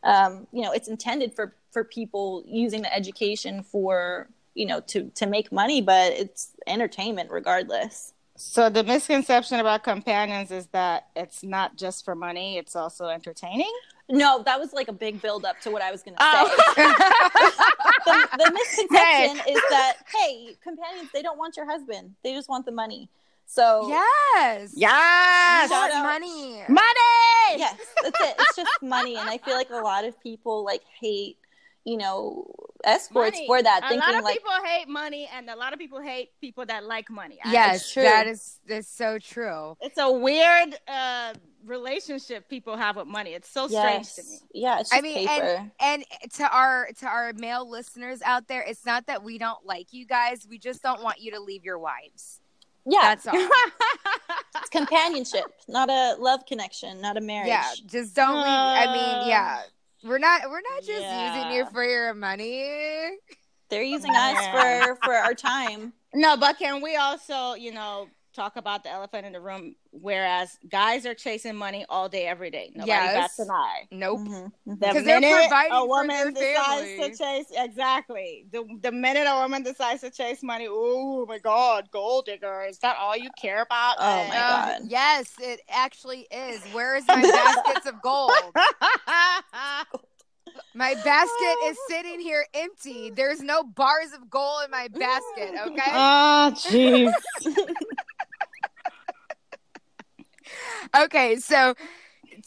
Um, you know, it's intended for for people using the education for you know to to make money, but it's entertainment regardless. So the misconception about companions is that it's not just for money; it's also entertaining. No, that was like a big build up to what I was going to Oh. say. the, the misconception is that hey, companions they don't want your husband; they just want the money. So Yes. Yes, Shout Want money. money. yes that's it it's just money and i feel like a lot of people like hate you know escorts Money. for that a thinking lot of like people hate money, and a lot of people hate people that like money. I- Yes, true. that is that's so true. it's a weird uh, relationship people have with money. It's so strange to me. yes yeah it's I just mean, paper And to our to our male listeners out there, it's not that we don't like you guys. We just don't want you to leave your wives. yeah That's all. it's companionship not a love connection not a marriage yeah, just don't leave. I mean, Uh, yeah. We're not we're not just yeah. using you for your money. they're using us for for our time no, but can we also, you know, talk about the elephant in the room? Whereas guys are chasing money all day, every day. Nobody Yes. bats an eye. Nope. Mhm, mhm. The 'Cause they're minute providing a for woman their decides family. to chase, exactly. The the minute a woman decides to chase money, oh my God, gold digger! Is that all you care about? Oh my Um, God. yes, it actually is. Where is my baskets of gold? My basket is sitting here empty. There's no bars of gold in my basket, okay? oh, jeez. Okay, so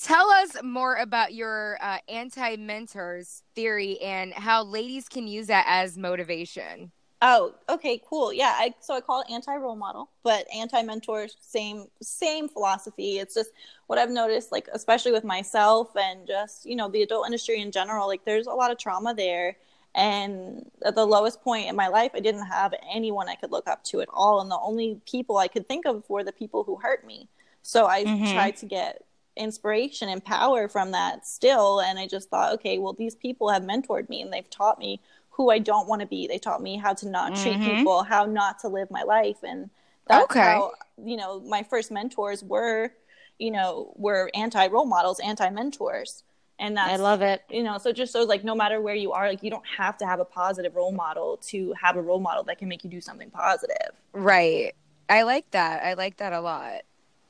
tell us more about your uh, anti mentors theory and how ladies can use that as motivation. Oh, okay, cool. Yeah, I so I call it anti role model, but anti mentor, same same philosophy. It's just what I've noticed, like especially with myself and just you know the adult industry in general. Like there's a lot of trauma there, and at the lowest point in my life, I didn't have anyone I could look up to at all, and the only people I could think of were the people who hurt me. So I Mhm. tried to get inspiration and power from that still, and I just thought, okay, well these people have mentored me and they've taught me who I don't want to be. They taught me how to not treat Mhm. people, how not to live my life, and that's Okay. how you know my first mentors were, you know, were anti role models, anti mentors, and that's I love it. you know. So just so like no matter where you are, like you don't have to have a positive role model to have a role model that can make you do something positive. Right. I like that. I like that a lot.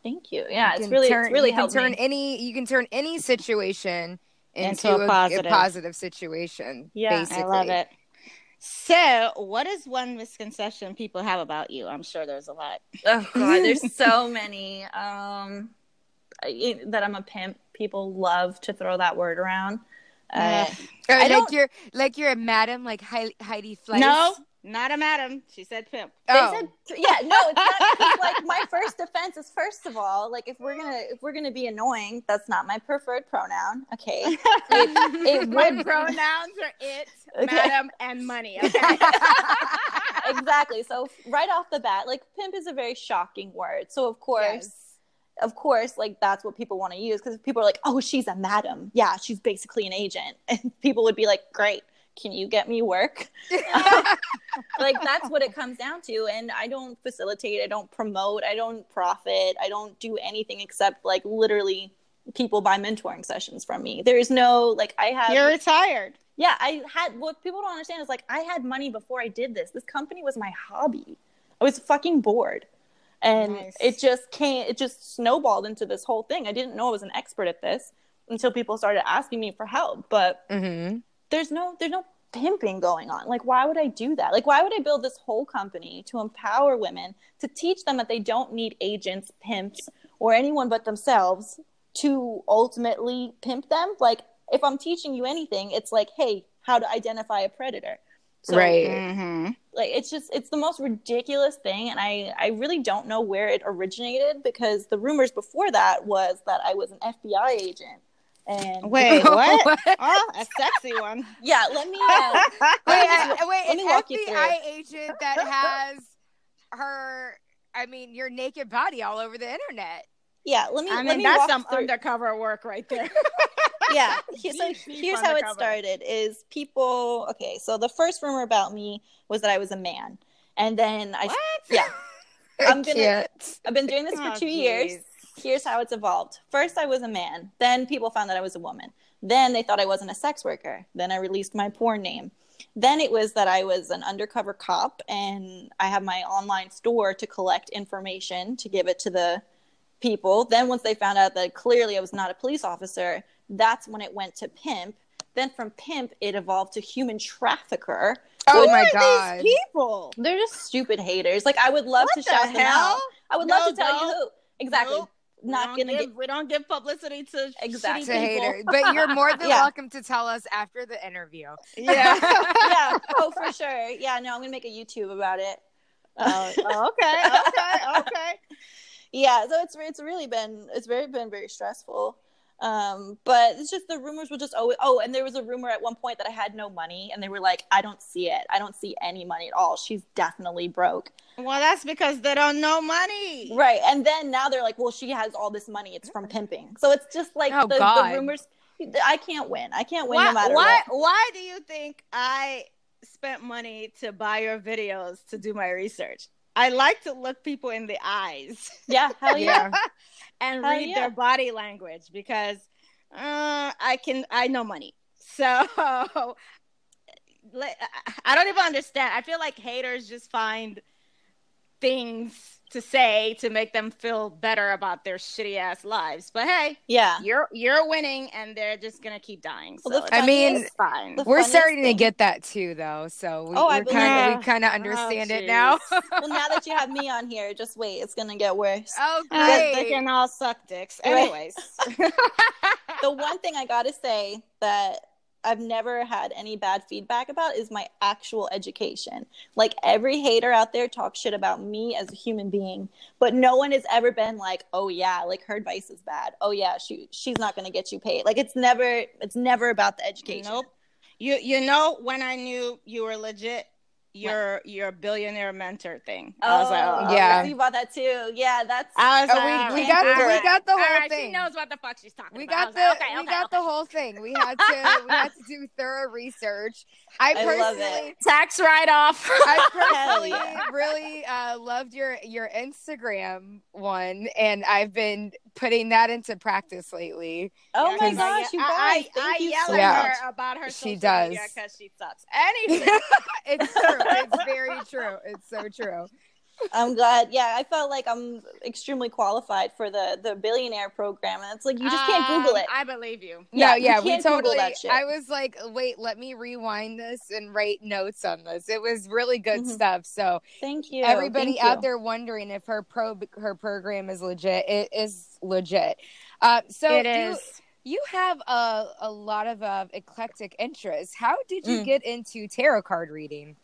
Thank you. Yeah, You it's really turn, it's really you can helped turn me. any you can turn any situation into, Into a a, a positive. positive situation. Yeah. I basically. I love it. So, what is one misconception people have about you? I'm sure there's a lot. Oh god, there's so many. Um, I- that I'm a pimp. People love to throw that word around. Uh, Ugh. Or I like don't- you're like you're a madam, like Heidi, Heidi Fleiss. No, not a madam. She said pimp. They Oh. said, yeah, no, it's not. 'cause, like my first defense is first of all, like if we're gonna if we're gonna be annoying, that's not my preferred pronoun. Okay, it, it My would pronouns are it, Okay. madam, and money. Okay. exactly. So right off the bat, like pimp is a very shocking word. So of course, Yes. of course, like that's what people want to use because people are like, "Oh, she's a madam. Yeah, she's basically an agent," and people would be like, "Great, can you get me work?" like that's what it comes down to. And I don't facilitate, I don't promote, I don't profit, I don't do anything except like literally people buy mentoring sessions from me. There's no like I have You're retired. yeah, I had what people don't understand is like I had money before I did this. This company was my hobby. I was fucking bored. And Nice. it just came it just snowballed into this whole thing. I didn't know I was an expert at this until people started asking me for help. But hmm there's no there's no pimping going on. Like why would I do that? Like why would I build this whole company to empower women to teach them that they don't need agents, pimps, or anyone but themselves to ultimately pimp them? Like if I'm teaching you anything, it's like, hey, how to identify a predator. So, right. Mm-hmm. Like it's just it's the most ridiculous thing and I I really don't know where it originated because the rumors before that was that I was an FBI agent. And Wait, what? Oh, a sexy one. yeah, let me uh, Wait, Let me- wait, let me an walk you through FBI agent that has her, I mean, your naked body all over the internet. yeah, let me I let mean, me that's some through. undercover work right there. yeah he- so Deep, deep here's how it started is people okay so the first rumor about me was that i was a man and then i What? yeah I'm gonna, I've been doing this for Oh, two geez. years here's how it's evolved first i was a man then people found that i was a woman then they thought i wasn't a sex worker then i released my porn name then it was that i was an undercover cop and i have my online store to collect information to give it to the people. Then once they found out that clearly I was not a police officer, that's when it went to pimp. Then from pimp, it evolved to human trafficker. Oh Who my are god. These people. They're just stupid haters. Like I would love What to the shout them hell? out. I would No, love to tell you who. Exactly. Nope. Not gonna don't get give, we don't give publicity to Exactly. shitty to haters. But you're more than Yeah. welcome to tell us after the interview. Yeah. yeah. Oh, for sure. Yeah. No, I'm gonna make a YouTube about it. oh, oh, okay. Okay. Okay. yeah so it's it's really been it's very been very stressful um but it's just the rumors were just always oh and there was a rumor at one point that i had no money and they were like i don't see it. I don't see any money at all. She's definitely broke. Well, that's because they don't know money. right and then now they're like well she has all this money. It's from pimping. So it's just like Oh, the, the rumors i can't win. I can't win Why, no matter why, what. why do you think I spent money to buy your videos to do my research? I like to look people in the eyes yeah hell yeah, and Hell read yeah. their body language because uh, I can I know money. So I don't even understand. I feel like haters just find things to say to make them feel better about their shitty ass lives. But hey, yeah. you're you're winning and they're just gonna keep dying. So Well, the I mean, fine. We're funniest starting to get that too, though. So we, Oh, I we're believe kind it. of we kind of Oh, understand it now. well now that you have me on here just wait it's gonna get worse oh, Uh, they can all suck dicks. Anyways. the one thing I gotta say that I've never had any bad feedback about is my actual education. Like every hater out there talks shit about me as a human being, but no one has ever been like, "Oh yeah, like her advice is bad. Oh yeah, she she's not gonna get you paid." Like it's never it's never about the education. Nope. You you know when I knew you were legit, your your billionaire mentor thing. I was like, Oh, oh, Yeah. I see about that too. Yeah, that's I was Oh, like, we- we got- all we right. got the whole right, thing. She knows what the fuck she's talking We about. got the like, okay, we okay, got okay. the whole thing. We had to we had to do thorough research. I I love it. personally tax write off. I personally yeah. really uh, loved your your Instagram one, and I've been putting that into practice lately. Oh my I- gosh, you I, guys! I, thank I you yell so at Yeah. her about her She does. because she sucks. Anyway, it's true. It's very true. It's so true. I'm glad. Yeah, I felt like I'm extremely qualified for the the billionaire program, and it's like you just can't Google Um, it. I believe you. Yeah, no, you yeah, we can't Google totally. that shit. I was like, wait, let me rewind this and write notes on this. It was really good Mhm. stuff. So Thank you. everybody Thank out you. there wondering if her pro her program is legit, it is legit. Uh, so it you- You have a a lot of uh, eclectic interests. How did you Mm. get into tarot card reading?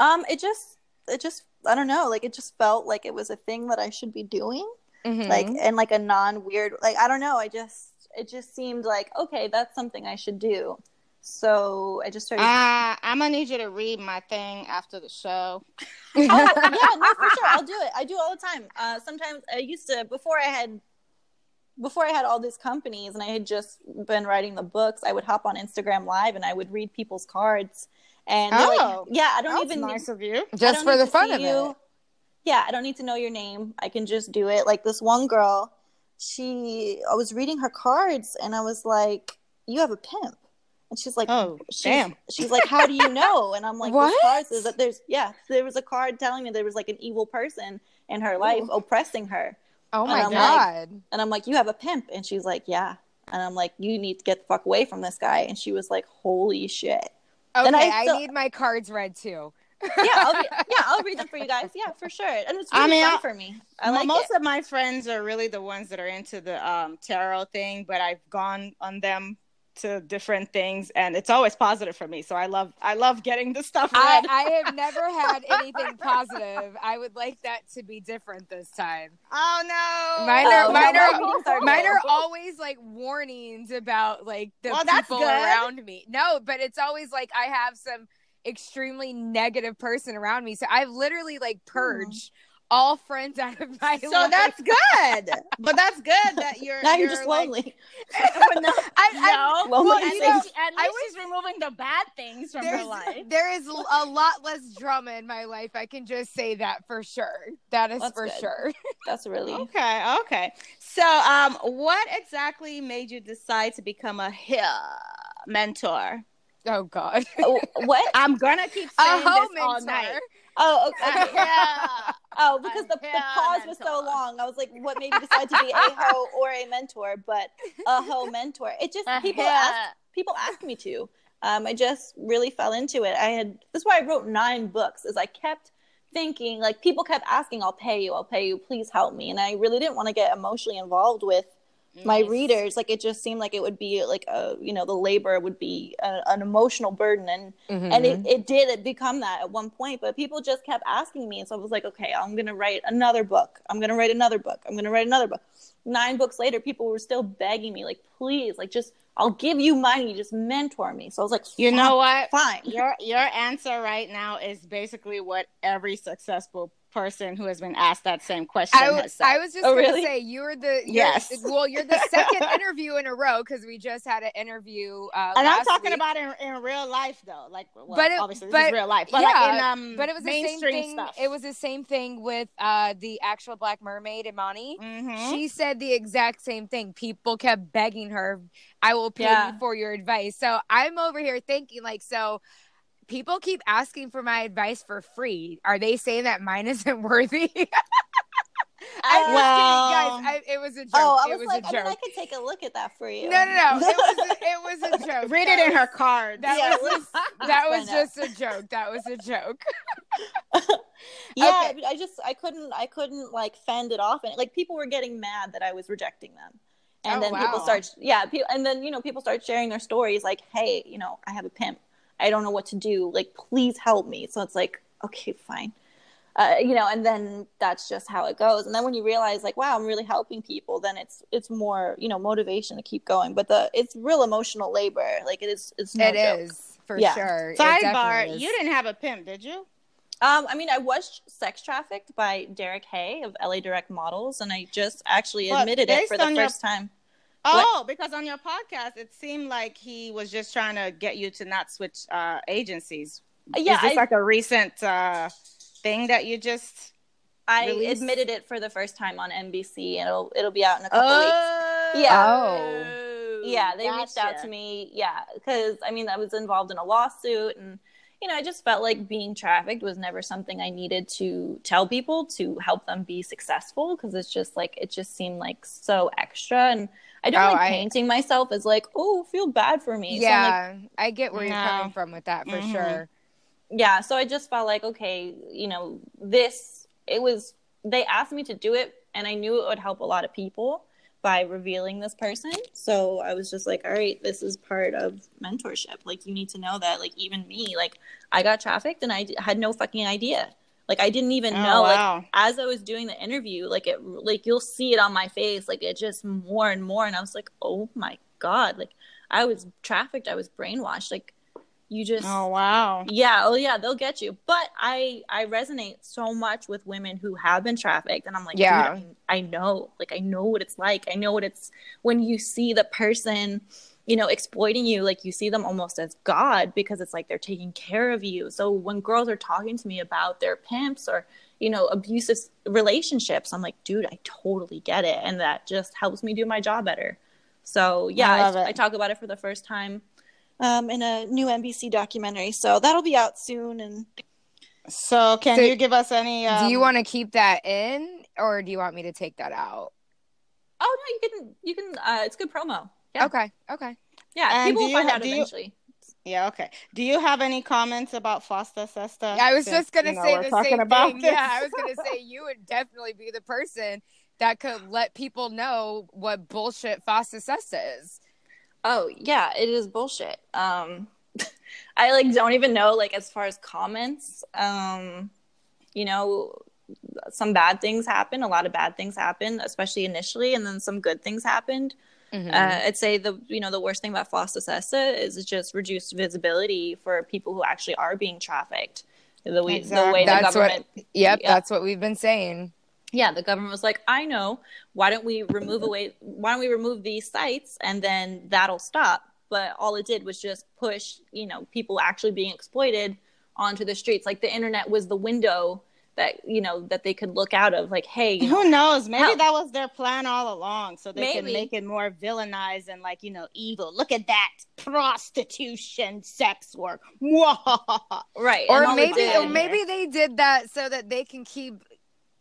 Um, it just, it just, I don't know. Like, it just felt like it was a thing that I should be doing. Mm-hmm. Like, and like a non weird, like, I don't know. I just, it just seemed like, okay, that's something I should do. So I just started. Uh, I'm gonna need you to read my thing after the show. oh, yeah, no, for sure. I'll do it. I do all the time. Uh, sometimes I used to before I had before I had all these companies and I had just been writing the books. I would hop on Instagram Live and I would read people's cards. And Oh, like, yeah, I don't That's even nice of you. Just for the fun see of you. it. Yeah, I don't need to know your name. I can just do it. Like this one girl, she I was reading her cards and I was like, "You have a pimp." And she's like, Oh, she's, damn. She's like, "How do you know?" And I'm like, What? "This card says that there's yeah, there was a card telling me there was like an evil person in her life oppressing her." Oh my And I'm god. And I'm like, "You have a pimp." And she's like, "Yeah." And I'm like, "You need to get the fuck away from this guy." And she was like, "Holy shit." Okay, and I I, still- need my cards read too. Yeah, I'll re- yeah, I'll read them for you guys. Yeah, for sure. And it's I really mean, fun I- for me. I Mo- like most it. of my friends are really the ones that are into the um, tarot thing, but I've gone on them to different things, and it's always positive for me. So I love I love getting the stuff I, read. I have never had anything positive. I would like that to be different this time. oh no, Mine Oh, are no, mine my are mine are always like warnings about like the Well, people around me. No, but it's always like I have some extremely negative person around me. So I've literally like hmm. purged all friends out of my life. So life. that's good, but that's good that you're Now you're just like- lonely. no, I- no. Lonely well, at you know, at I least she's removing the bad things from her life. there is a lot less drama in my life. I can just say that for sure. That is That's for good. sure. That's really Okay, okay. So, um, what exactly made you decide to become a HIA mentor? Oh God. What? I'm gonna keep saying hoe this all mentor. night. Oh, okay. HIA. Oh, because the, the pause was so long. I was like, what made me decide to be a hoe or a mentor? But a hoe mentor. It just A people HIA. ask people asked me to. Um, I just really fell into it. I had that's why I wrote nine books. Is I kept thinking like people kept asking, "I'll pay you, I'll pay you, please help me," and I really didn't want to get emotionally involved with my readers. Like it just seemed like it would be like a you know the labor would be a, an emotional burden and and it, mm-hmm. it did it become that at one point but people just kept asking me and so i was like okay i'm gonna write another book. I'm gonna write another book. I'm gonna write another book. Nine books later people were still begging me like please like just i'll give you money just mentor me. So i was like You know what? fine. Your your answer right now is basically what every successful person who has been asked that same question I, w- has said. I was just Oh, gonna really? say you were the you're- Yes. Well, you're the second interview in a row because we just had an interview. Uh, and I'm talking week. about in, in real life though, like well, But it- obviously this but- is real life, but yeah, like in um, but it was the same thing. stuff. It was the same thing with uh, the actual Black Mermaid, Imani. Mhm. She said the exact same thing. People kept begging her, "I will pay Yeah. you for your advice." So I'm over here thinking, like, so people keep asking for my advice for free. Are they saying that mine isn't worthy? I'm Well- kidding, guys. I, it was a oh, joke. oh i it was, was like a i mean joke. i could take a look at that for you no, no, no. It was a, it was a joke. Read That it in her card. That Yeah, was let's- just, that was find out. just a joke. That was a joke. yeah Okay. i just i couldn't i couldn't like fend it off and like people were getting mad that i was rejecting them and Oh, then people start yeah people, and then you know people start sharing their stories like hey you know i have a pimp i don't know what to do like please help me so it's like okay fine uh, you know and then that's just how it goes and then when you realize like wow i'm really helping people then it's it's more you know motivation to keep going but the it's real emotional labor like it is it's no It joke. is for Yeah. sure. Sidebar. You didn't have a pimp, did you? Um, I mean, I was sex trafficked by Derek Hay of LA Direct Models, and I just actually But admitted it for the on your- first time. Oh, because on your podcast, it seemed like he was just trying to get you to not switch uh, agencies. Uh, Yeah, Is this I, like a recent uh, thing that you just? I released? admitted it for the first time on NBC, and it'll it'll be out in a couple weeks. Yeah. Oh. Yeah, they reached out to me. Yeah, because I mean, I was involved in a lawsuit, and you know, I just felt like being trafficked was never something I needed to tell people to help them be successful, because it's just like it just seemed like so extra, and I don't Oh, like I- painting myself as like, oh, feel bad for me. So I'm like, Yeah, I get where you're coming from with that for Mhm. sure. yeah so i just felt like okay you know this it was they asked me to do it and i knew it would help a lot of people by revealing this person so i was just like all right this is part of mentorship like you need to know that like even me like i got trafficked and i d- had no fucking idea like i didn't even Oh, know like wow. as i was doing the interview like it like you'll see it on my face like it just more and more and i was like oh my god like I was trafficked. I was brainwashed. Like you just Oh wow. yeah oh yeah they'll get you but i i resonate so much with women who have been trafficked and i'm like Yeah. yeah I, I know like i know what it's like i know what it's when you see the person you know exploiting you like you see them almost as god because it's like they're taking care of you so when girls are talking to me about their pimps or you know abusive relationships i'm like dude i totally get it and that just helps me do my job better so yeah I I. I talk about it for the first time um, in a new NBC documentary. So that'll be out soon. And So can So, you give us any? Um, do you want to keep that in, or do you want me to take that out? oh no, you can you can. Uh, it's good promo. Yeah, Okay, okay. yeah. And people do will you find ha- out do you- eventually. Yeah. Okay. Do you have any comments about FOSTA SESTA? I was Since, just gonna you know, say the same thing. this? Yeah, I was gonna say you would definitely be the person that could let people know what bullshit FOSTA SESTA is. Oh yeah, it is bullshit. Um, I like don't even know like as far as comments. Um, you know, some bad things happen. A lot of bad things happen, especially initially, and then some good things happened. Mm-hmm. Uh, I'd say the you know the worst thing about FOSTA SESTA is it's just reduced visibility for people who actually are being trafficked. The way, the Exactly. way the That's what- government Yep, Yeah. that's what we've been saying. yeah the government was like i know why don't we remove away why don't we remove these sites and then that'll stop but all it did was just push you know people actually being exploited onto the streets like the internet was the window that you know that they could look out of like hey Who knows? Maybe Hell. that was their plan all along, so they can make it more villainized and like you know evil. Look at that prostitution, sex work. Right Or all maybe, or maybe they did that so that they can keep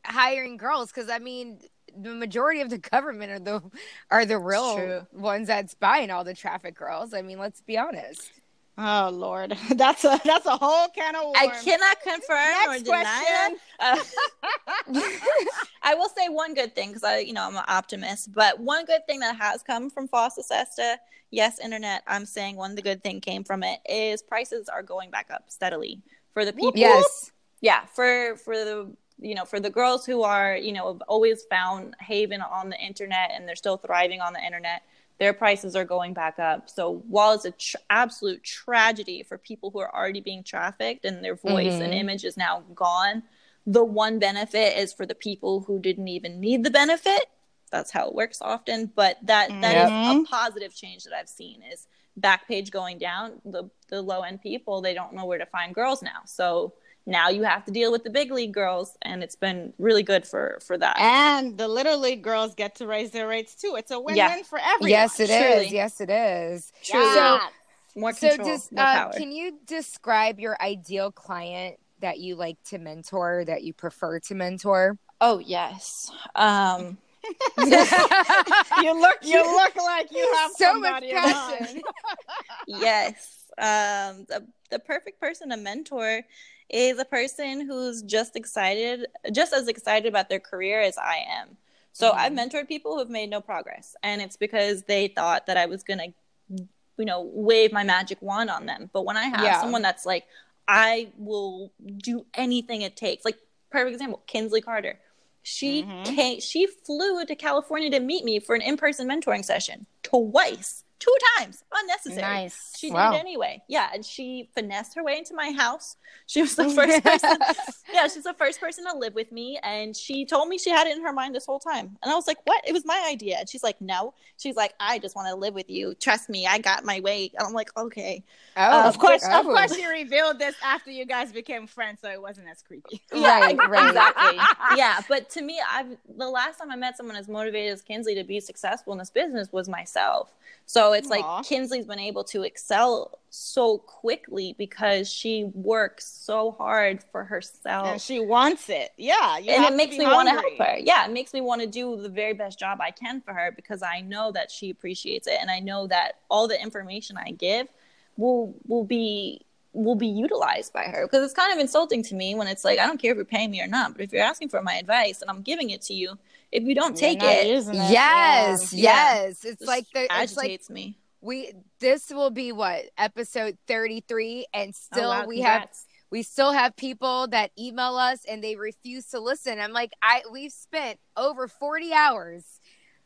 hiring girls. Because I mean, the majority of the government are the are the real ones that's buying all the traffic girls. I mean, let's be honest. Oh Lord, that's a that's a whole can of worms. I cannot confirm or deny. Uh, I will say one good thing because I, you know, I'm an optimist. But one good thing that has come from FOSTA SESTA, yes, internet. I'm saying one the good thing came from it is prices are going back up steadily for the people. Yes. yeah, for for the you know for the girls who are you know have always found haven on the internet and they're still thriving on the internet. Their prices are going back up. So while it's an tr- absolute tragedy for people who are already being trafficked and their voice and Mhm. image is now gone, the one benefit is for the people who didn't even need the benefit. That's how it works often. But that that is Mhm. a positive change that I've seen is Backpage going down. The the low end people they don't know where to find girls now. So now you have to deal with the big league girls, and it's been really good for for that. And the little league girls get to raise their rates too. It's a win-win Yeah. for everyone. Yes, it is. Truly. Yes, it is. Truly. So, more so control, just more uh, power. can you describe your ideal client that you like to mentor, that you prefer to mentor? oh yes. Um, you look you look like you have so much somebody in passion. yes. Um, the, the perfect person to mentor is a person who's just excited, just as excited about their career as I am. So Mhm. I've mentored people who have made no progress, and it's because they thought that I was gonna, you know, wave my magic wand on them. But when I have Yeah. someone that's like, I will do anything it takes. Like perfect example, Kinsley Carter. She Mhm. came, she flew to California to meet me for an in-person mentoring session twice, two times, unnecessary. Nice. She Wow. did it anyway. Yeah, and she finessed her way into my house. She was the first person. yeah, she's the first person to live with me, and she told me she had it in her mind this whole time. And I was like, "What? It was my idea." And she's like, "No." She's like, "I just want to live with you. Trust me, I got my way." And I'm like, "Okay." Oh, Of course, of oh. course, you revealed this after you guys became friends, so it wasn't as creepy. Right, right. exactly. yeah, but to me, I've the last time I met someone as motivated as Kinsley to be successful in this business was myself. So it's Aw. like Kinsley's been able to excel so quickly because she works so hard for herself. And she wants it. Yeah. You and it makes me want to help her. Yeah, it makes me want to do the very best job I can for her because I know that she appreciates it, and I know that all the information I give will will be will be utilized by her because it's kind of insulting to me when it's like I don't care if you're paying me or not, but if you're asking for my advice and I'm giving it to you, if you don't take it, it. Yes, Yeah. yes. It's it like the it's like agitates me. we this will be what episode 33 and oh, still oh, wow, we have we still have people that email us and they refuse to listen i'm like i we've spent over 40 hours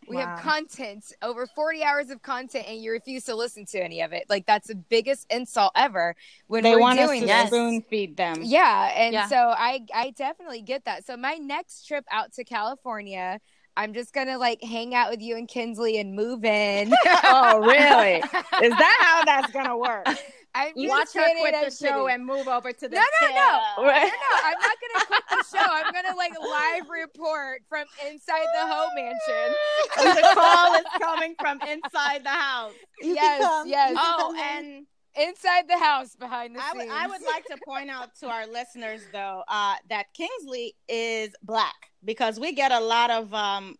We Wow. have content, over 40 hours of content, and you refuse to listen to any of it. Like that's the biggest insult ever when They we're want us to this. spoon feed them. Yeah, and Yeah. so I I definitely get that. So my next trip out to California, I'm just gonna like hang out with you and Kinsley and move in. oh, really? Is that how that's gonna work? I'm You watch her quit the show kidding. and move over to the No, no, no. hill. No, no, I'm not gonna quit the show. I'm gonna like live report from inside the home mansion. the call is coming from inside the house. You yes, come. yes. Oh, and Inside the house behind the I scenes. would I would like to point out to our listeners though uh, that Kinsley is black because we get a lot of um,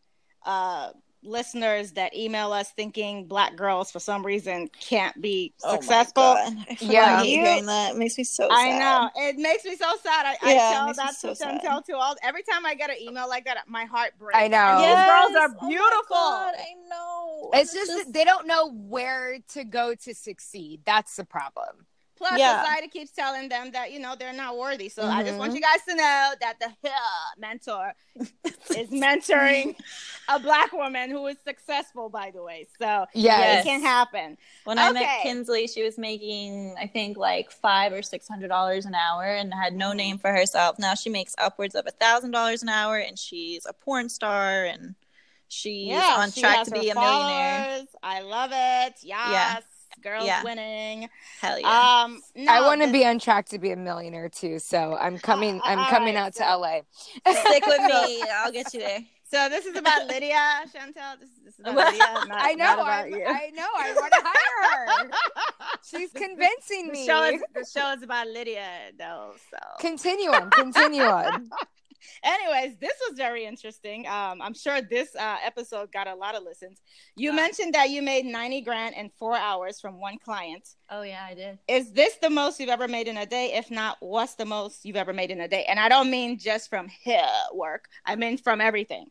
uh, listeners that email us thinking black girls for some reason can't be Oh successful. God. I fucking Yeah. hate You- hearing that. It makes me so I sad. know it makes me so sad. I, Yeah, it I tell that so to sad. Chantel too. All every time I get an email like that, my heart breaks. I know. And These girls Oh are my beautiful. God, I know. it's just, that they don't know where to go to succeed. That's the problem. Plus, Yeah. society keeps telling them that you know they're not worthy. So I just want Mhm. you guys to know that the Hill mentor is mentoring a black woman who is successful, by the way. So Yes. it can happen. When I met Kinsley, she was making, I think, like five or six hundred dollars an hour, and had no name for herself. Now she makes upwards of a thousand dollars an hour, and she's a porn star, and she's on she track to be a millionaire. I love it. Yes, girls Yeah. winning. Hell yeah! Um, I want to the- be on track to be a millionaire too. So I'm coming. I'm all coming right, out to LA. Stick with me. I'll get you there. So this is about Lydia, Chantel. This, this is about Lydia. Not, I know. Not about I'm- you. I know. I want to hire her. She's convincing the me. show is the show is about Lydia, though. So Continue on. Continue on. Anyways this was very interesting um i'm sure this uh episode got a lot of listens you Wow. mentioned that you made 90 grand in four hours from one client Oh yeah, I did. is this the most you've ever made in a day if not what's the most you've ever made in a day and i don't mean just from hair work i mean from everything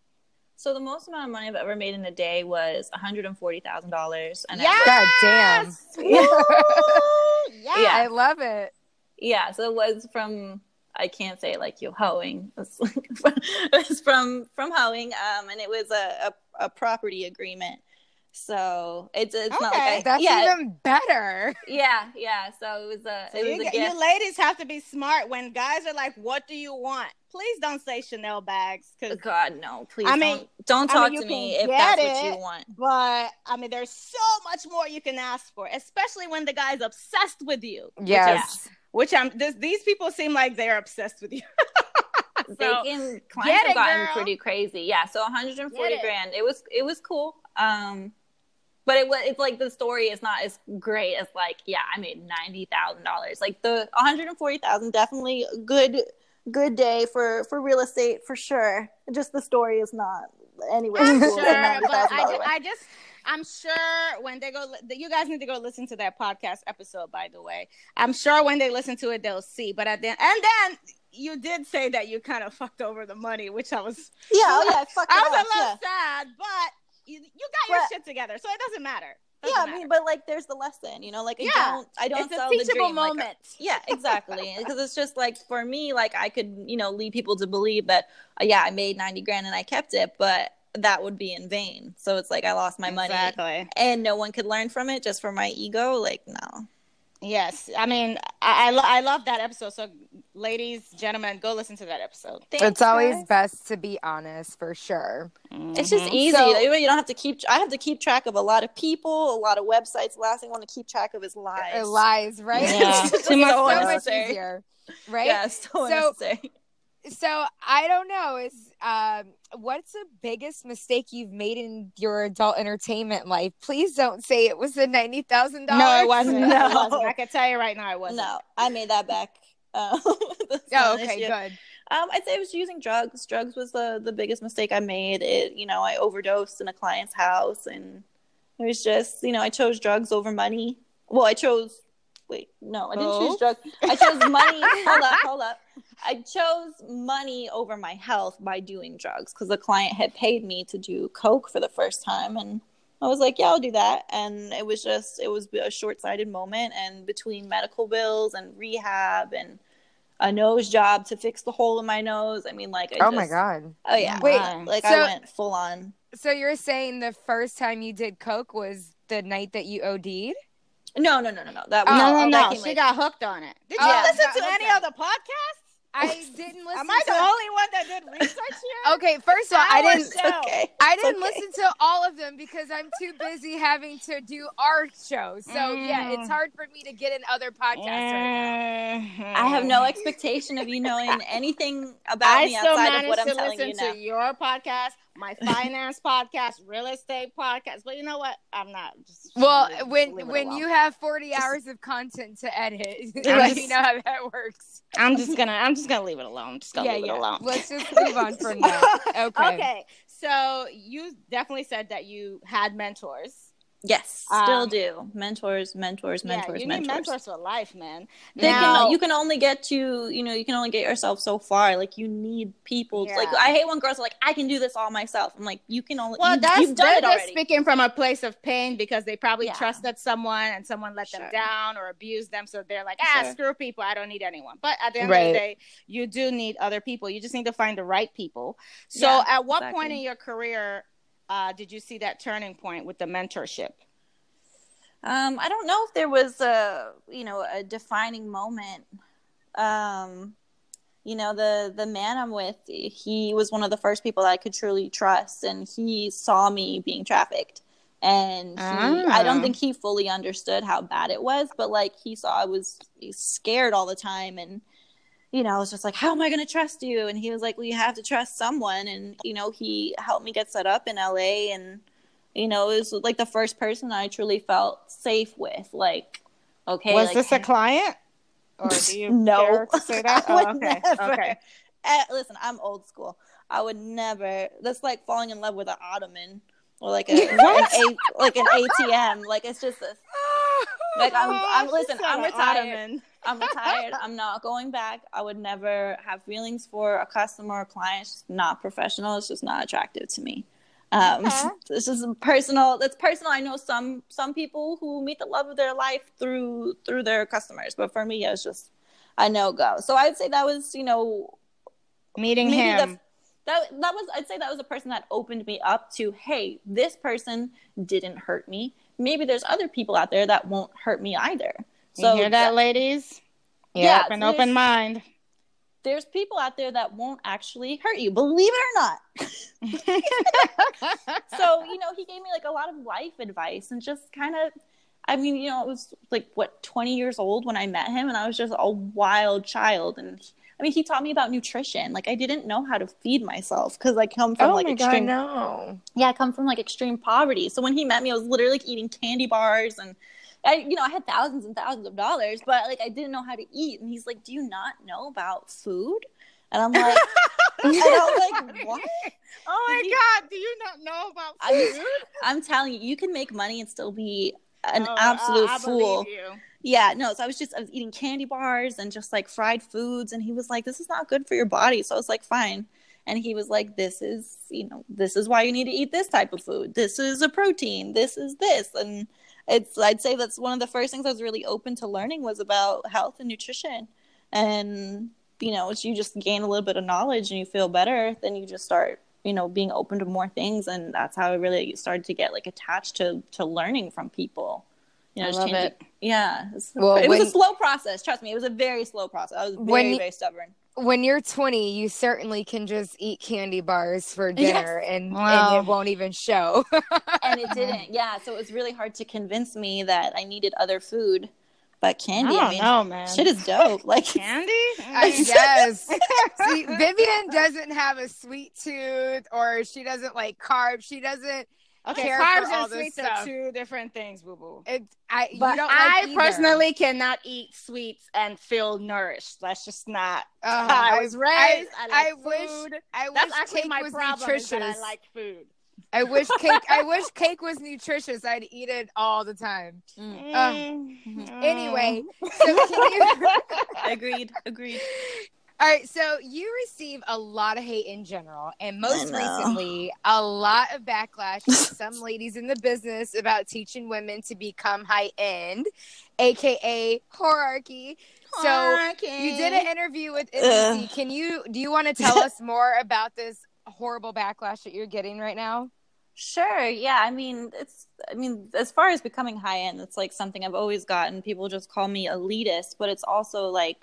So the most amount of money I've ever made in a day was one hundred and forty thousand dollars, and I Yes! God damn. Yeah. Yeah. I love it. Yeah, so it was from I can't say like you hoeing. It's, it's from from hoeing, um, and it was a, a, a property agreement. So it's it's not like Okay. I, That's yeah even better. yeah yeah. So it was a So it you, was a g- gift. you ladies have to be smart when guys are like, "What do you want?" Please don't say Chanel bags because God no, please I mean- don't don't I mean, talk to me if get that's what you want. But I mean, there's so much more you can ask for, especially when the guy's obsessed with you. Yes. Which I'm. This, these people seem like they're obsessed with you. they So, can get clients have gotten girl. pretty crazy. Yeah, so 140 it. grand. It was it was cool. Um but it was it's like the story is not as great as like yeah, I made $90,000. Like the 140,000 definitely good good day for for real estate for sure. Just the story is not I'm cool sure, but I, $90,000 ju- way. I just. I'm sure when they go, you guys need to go listen to that podcast episode. By the way, I'm sure when they listen to it, they'll see. But at the end, and then you did say that you kind of fucked over the money, which I was, yeah, oh yeah, I it was a little yeah. sad. But you, you got your But- shit together, so it doesn't matter. Doesn't Yeah, I mean, but like, there's the lesson, you know. Like, I Yeah. don't, I don't it's a teachable dream. Like, moment. Yeah, exactly. Because it's just like for me, like I could, you know, lead people to believe that, uh, yeah, I made ninety grand and I kept it, but that would be in vain. So it's like I lost my money, Exactly. and no one could learn from it just for my ego. Like, no. Yes, I mean, I I, lo- I love that episode. So, ladies, gentlemen, go listen to that episode. Thanks, it's always guys. best to be honest, for sure. Mm-hmm. It's just easy. So- you don't have to keep. I have to keep track of a lot of people, a lot of websites. The last thing I want to keep track of is lies. Lies, right? Yeah. It's Too much so work. much easier, right? Yeah, so, So- unnecessary. So I don't know. Is um, what's the biggest mistake you've made in your adult entertainment life? Please don't say it was the ninety thousand dollars. No, it wasn't. No. No, it wasn't. I can tell you right now, it wasn't. No, I made that back. Uh, Oh, okay, issue. good. Um, I'd say it was using drugs. Drugs was the the biggest mistake I made. It, you know, I overdosed in a client's house, and it was just, you know, I chose drugs over money. Well, I chose. Wait, no, I didn't Oh. choose drugs. I chose money. hold up, hold up. I chose money over my health by doing drugs because the client had paid me to do coke for the first time, and I was like, yeah, I'll do that. And it was just, it was a short sighted moment. And between medical bills and rehab and a nose job to fix the hole in my nose, I mean, like, I Oh my god. Oh yeah, Wait, like so- I went full on. So you're saying the first time you did coke was the night that you OD'd? No, no, no, no, no. That Oh, was no, all no, that no. She later. got hooked on it. Did Oh, you yeah. listen to any on of the podcasts? I didn't listen. Am I to the only one that did research here? Okay, first of all, I didn't. okay. I didn't okay. listen to all of them because I'm too busy having to do our show. So yeah, Mm. it's hard for me to get in other podcasts right now. I have no expectation of you knowing anything about I me outside of what I'm to telling listen you now. to your podcast, my finance podcast, real estate podcast. But you know what? I'm not. Just Well, leave- when leave when you have 40 hours of content to edit, let me just- know how that works. I'm just gonna, I'm just gonna leave it alone. Just gonna Yeah, leave yeah. it alone. Let's just move on for now. Okay. okay. So you definitely said that you had mentors. Yes, still Um, do. Mentors, mentors, mentors, yeah, you mentors. need mentors for life, man. They Now- can, you can only get to, you know, you can only get yourself so far. Like you need people. Like I hate when girls are like, I can do this all myself. I'm like, you can only. Well, you, that's you've done they're it just already. speaking from a place of pain because they probably Yeah. trusted someone and someone let Sure. them down or abused them. So they're like, ah, Sure. screw people. I don't need anyone. But at the end Right. of the day, you do need other people. You just need to find the right people. So, Yeah, at what exactly. point in your career uh, did you see that turning point with the mentorship? Um, I don't know if there was a you know a defining moment. Um, you know the the man I'm with, he was one of the first people that I could truly trust, and he saw me being trafficked. And he, I Ah. don't think he fully understood how bad it was, but like he saw I was scared all the time, and you know I was just like, how am I going to trust you? And he was like, well, you have to trust someone, and you know he helped me get set up in LA, and you know, it was like the first person I truly felt safe with. Like, okay, Was like, this a client? Or do you no, say that? Oh, okay. never. Okay. Eh, listen, I'm old school. I would never. That's like falling in love with an ottoman or like a, an a like an ATM. Like it's just this. Like, I'm- I'm- listen, I'm retired. ottoman. I'm retired. I'm not going back. I would never have feelings for a customer or client. It's just not professional. It's just not attractive to me. Um, Okay. This is personal. That's personal. I know some some people who meet the love of their life through through their customers, but for me, it's just a no go. So I'd say that was you know Meeting him. the that that was I'd say that was a person that opened me up to hey this person didn't hurt me maybe there's other people out there that won't hurt me either you hear that, ladies? Yeah, an so open mind. there's people out there that won't actually hurt you believe it or not so you know he gave me like a lot of life advice and just kind of i mean you know it was like what 20 years old when i met him and i was just a wild child and i mean he taught me about nutrition like i didn't know how to feed myself because i come from oh like extreme no. yeah, I come from like extreme poverty. So when he met me, I was literally like eating candy bars and I, you know, I had thousands and thousands of dollars, but like I didn't know how to eat. And he's like, "Do you not know about food?" And I'm like, and I'm like, "What?" Oh my He- god, do you not know about food? I'm telling you, you can make money and still be an Oh, absolute I fool. you. Yeah, no. So I was just I was eating candy bars and just like fried foods, and he was like, "This is not good for your body." So I was like, "Fine." And he was like, "This is, you know, this is why you need to eat this type of food. This is a protein. This is this." And it's I'd say that's one of the first things I was really open to learning was about health and nutrition. And you know, you just gain a little bit of knowledge and you feel better, then you just start, you know, being open to more things. And that's how I really started to get like attached to to learning from people. You know, I just love changing- it. yeah, it's- Well, it was when- a slow process. Trust me, it was a very slow process. I was very, When you- very stubborn. When you're 20, you certainly can just eat candy bars for Yes. dinner and, Wow. and it won't even show. And it didn't. Yeah, so it was really hard to convince me that I needed other food. But candy, I I, don't mean, know, man. shit is dope. Like, candy. I guess. See, Vivian doesn't have a sweet tooth or she doesn't like carbs. She doesn't. Okay, care carbs all and this sweets stuff. are two different things, boo boo. It, I, you But don't I like personally cannot eat sweets and feel nourished. That's just not. Uh, how I was raised. I, I like wish. food. I That's wish actually cake my was problem. nutritious. Is that I like food. I wish cake. I wish cake was nutritious. I'd eat it all the time. Mm. Anyway, so can you? agreed, agreed. All right, so you receive a lot of hate in general, and most recently, a lot of backlash from some ladies in the business about teaching women to become high end, aka whorearchy. So you did an interview with NBC. Can you do you want to tell us more about this horrible backlash that you're getting right now? Sure. Yeah. I mean, it's. I mean, as far as becoming high end, it's like something I've always gotten. People just call me elitist, but it's also like,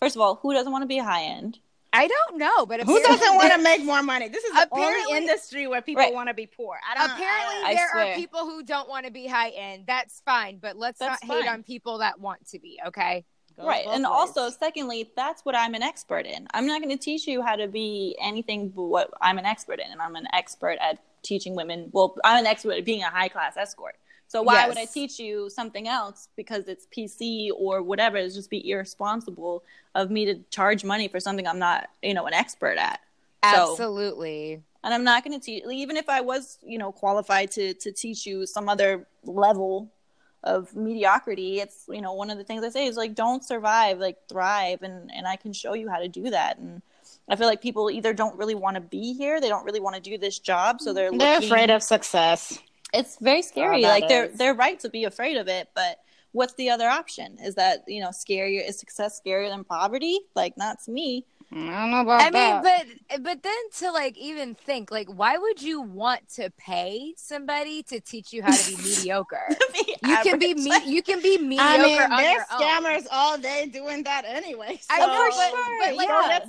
first of all, who doesn't want to be high end? I don't know, but Who doesn't want to make more money? This is the Apparently- only industry where people Right. want to be poor. I don't. Apparently, I, I there swear. are people who don't want to be high end. That's fine, but let's That's not hate on people that want to be. Okay. goes right. And ways. also, secondly, that's what I'm an expert in. I'm not going to teach you how to be anything but what I'm an expert in, and I'm an expert at teaching women. Well, I'm an expert at being a high class escort. So why would I teach you something else because it's PC or whatever? It's just be irresponsible of me to charge money for something I'm not, you know, an expert at. So- Absolutely. and I'm not going to teach even if I was, you know, qualified to to teach you some other level of mediocrity. It's you know one of the things I say is like don't survive, like thrive, and and I can show you how to do that. And I feel like people either don't really want to be here, they don't really want to do this job, so they're they're looking- afraid of success. It's very scary. that like they're they're right to be afraid of it, but what's the other option? Is that you know scarier? Is success scarier than poverty? Like not to me. I don't know about I that. mean, but but then to like even think like, why would you want to pay somebody to teach you how to be mediocre? You can be me. You can be mediocre I mean, on there's your own. scammers all day doing that anyway. So. I know, for but- sure, but, like, yeah.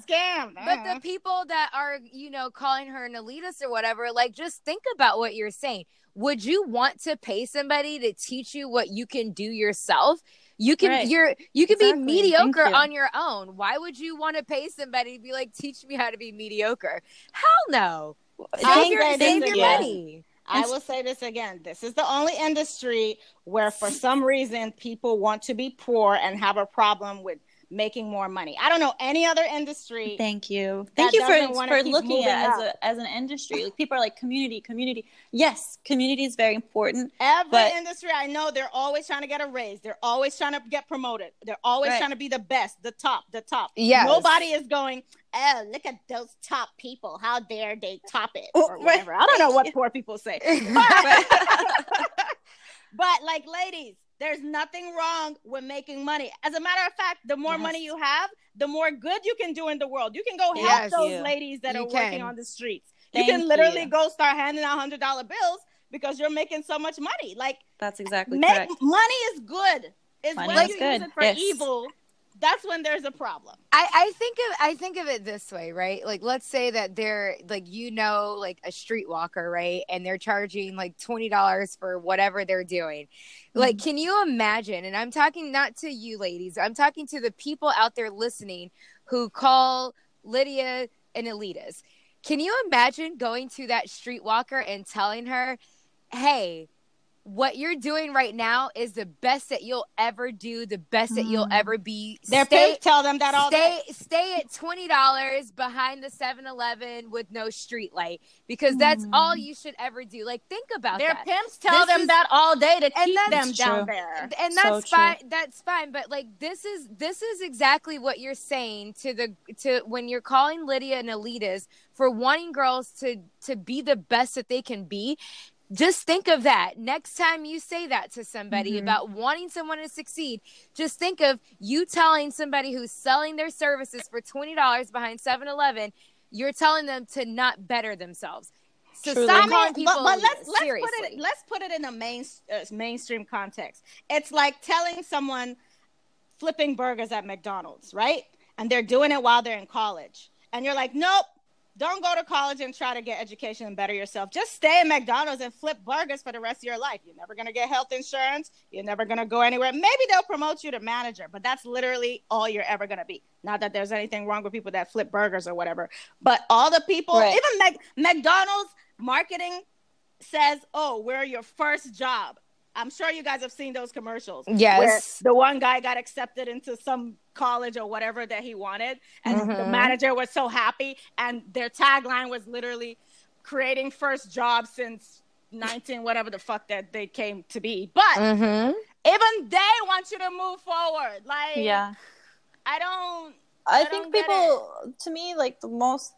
scammed. But Uh-huh. the people that are, you know, calling her an elitist or whatever, like just think about what you're saying. Would you want to pay somebody to teach you what you can do yourself? You can Right. you're you can Exactly. be mediocre you. on your own. Why would you want to pay somebody to be like teach me how to be mediocre? Hell no. Save your, save your again. money. I will say this again. This is the only industry where, for some reason, people want to be poor and have a problem with making more money. I don't know any other industry. Thank you. Thank you for for looking at it as a as an industry. Like people are like community, community. Yes, community is very important. Every But- industry I know, they're always trying to get a raise. They're always trying to get promoted. They're always Right. trying to be the best, the top, the top. Yes. Nobody is going, oh, look at those top people. How dare they top it? Oh, Or whatever. I don't know what poor people say. but like ladies there's nothing wrong with making money as a matter of fact the more Yes. money you have the more good you can do in the world you can go help Yes, those you. ladies that You are working on the streets Thank you can literally you. go start handing out hundred dollar bills because you're making so much money like That's exactly make correct. money is good it's Money is you good, use it for yes. evil that's when there's a problem I, I think of I think of it this way, right? Like let's say that they're like you know like a streetwalker, right? And they're charging like twenty dollars for whatever they're doing. Like, mm-hmm. can you imagine? And I'm talking not to you ladies, I'm talking to the people out there listening who call Lydia an elitist. Can you imagine going to that streetwalker and telling her, Hey, what you're doing right now is the best that you'll ever do, the best that you'll Mm. ever be. their Stay- pimps tell them that all stay day stay at twenty dollars behind the 7-Eleven with no street light because that's Mm. all you should ever do. Like think about their that. pimps tell This them is- that all day to keep them that's down there and that's true. fine. That's fine. But like this is this is exactly what you're saying to the to when you're calling Lydia an elitist for wanting girls to to be the best that they can be. Just think of that next time you say that to somebody Mhm. about wanting someone to succeed. Just think of you telling somebody who's selling their services for $20 behind 7 Eleven, you're telling them to not better themselves. So Truly. stop calling people but, but let's let's seriously. put it let's put it in a main uh, mainstream context. It's like telling someone flipping burgers at McDonald's, right? And they're doing it while they're in college, and you're like, nope. Don't go to college and try to get education and better yourself. Just stay at McDonald's and flip burgers for the rest of your life. You're never gonna get health insurance. You're never gonna go anywhere. Maybe they'll promote you to manager, but that's literally all you're ever gonna be. Not that there's anything wrong with people that flip burgers or whatever, but all the people, Right. even Mac- McDonald's marketing says, "Oh, we're your first job." I'm sure you guys have seen those commercials. Yes. Where the one guy got accepted into some college or whatever that he wanted, and the Mhm. manager was so happy, and their tagline was literally creating first job since 19 whatever the fuck that they came to be. But mm-hmm. even they want you to move forward. Like Yeah. I don't I, I think don't people, to me, like the most,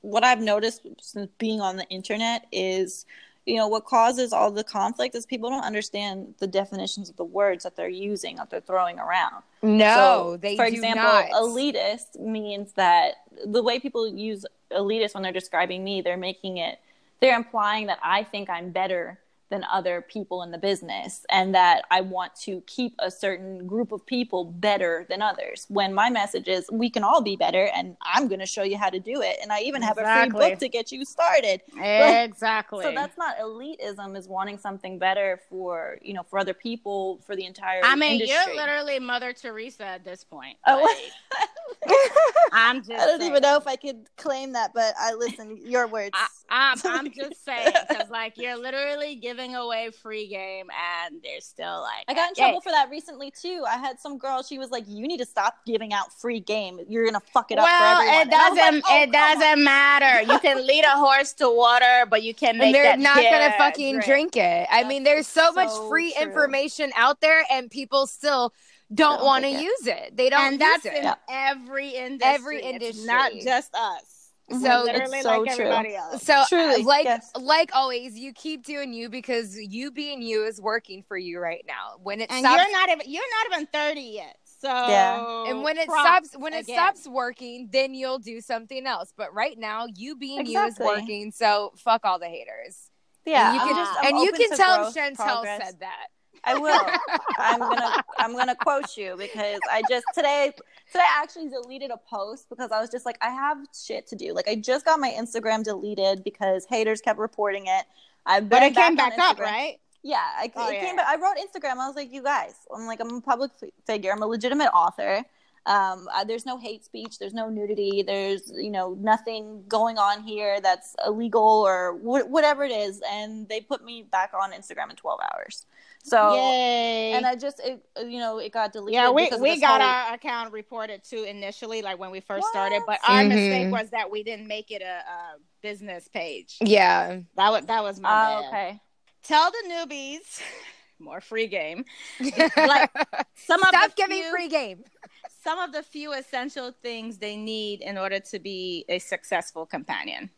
what I've noticed since being on the internet is, you know, what causes all the conflict is people don't understand the definitions of the words that they're using, that they're throwing around. No, So, they for example, not. elitist means that the way people use elitist when they're describing me, they're making it they're implying that I think I'm better than other people in the business and that I want to keep a certain group of people better than others. When my message is we can all be better and I'm going to show you how to do it and I even have a free book to get you started. Exactly. So that's not elitism is wanting something better for, you know, for other people, for the entire I mean, industry. you're literally Mother Teresa at this point. Oh, Like, I'm just. I don't saying. even know if I could claim that, but I listen your words. I, I'm, I'm just saying because like you're literally giving away free game, and they're still like. I got in "Hey, trouble for that recently too. I had some girl. She was like, "You need to stop giving out free game. You're gonna fuck it up for Well, everyone." it And I was doesn't. like, "Oh, it doesn't matter. You can lead a horse to water, but you can make and they're not gonna fucking drink, it. I That's mean, there's so, much so free true. information out there, and people still don't Don't want to use it. They don't and use that's it. in Yeah. every industry. Every It's not just us. So- literally It's so like true. everybody else. So, uh, Truly, like, yes. like always, you keep doing you because you being you is working for you right now. When it And stops, you're not even. You're not even thirty yet. So Yeah. and when it stops, when it again. stops working, then you'll do something else. But right now, you being you is working. So fuck all the haters. Yeah, and you I'm can, just, and you can tell growth, Chantel progress. said that. I will. I'm gonna I'm gonna quote you because I just today today I actually deleted a post because I was just like I have shit to do. Like I just got my Instagram deleted because haters kept reporting it. I've been but it came back up, right? Yeah, I, Oh, it yeah. came back. I wrote Instagram. I was like, you guys, I'm like, I'm a public fi- figure. I'm a legitimate author. Um, uh, there's no hate speech. There's no nudity. There's, you know, nothing going on here that's illegal or wh- whatever it is. And they put me back on Instagram in 12 hours. So, Yay! and I just, it, you know, it got deleted. yeah, we we got whole- our account reported too initially, like when we first What? started. But our Mhm. mistake was that we didn't make it a, a business page. Yeah. That was that was my Oh, bad. okay. Tell the newbies more free game. like some of Stop the giving few- free game. Some of the few essential things they need in order to be a successful companion.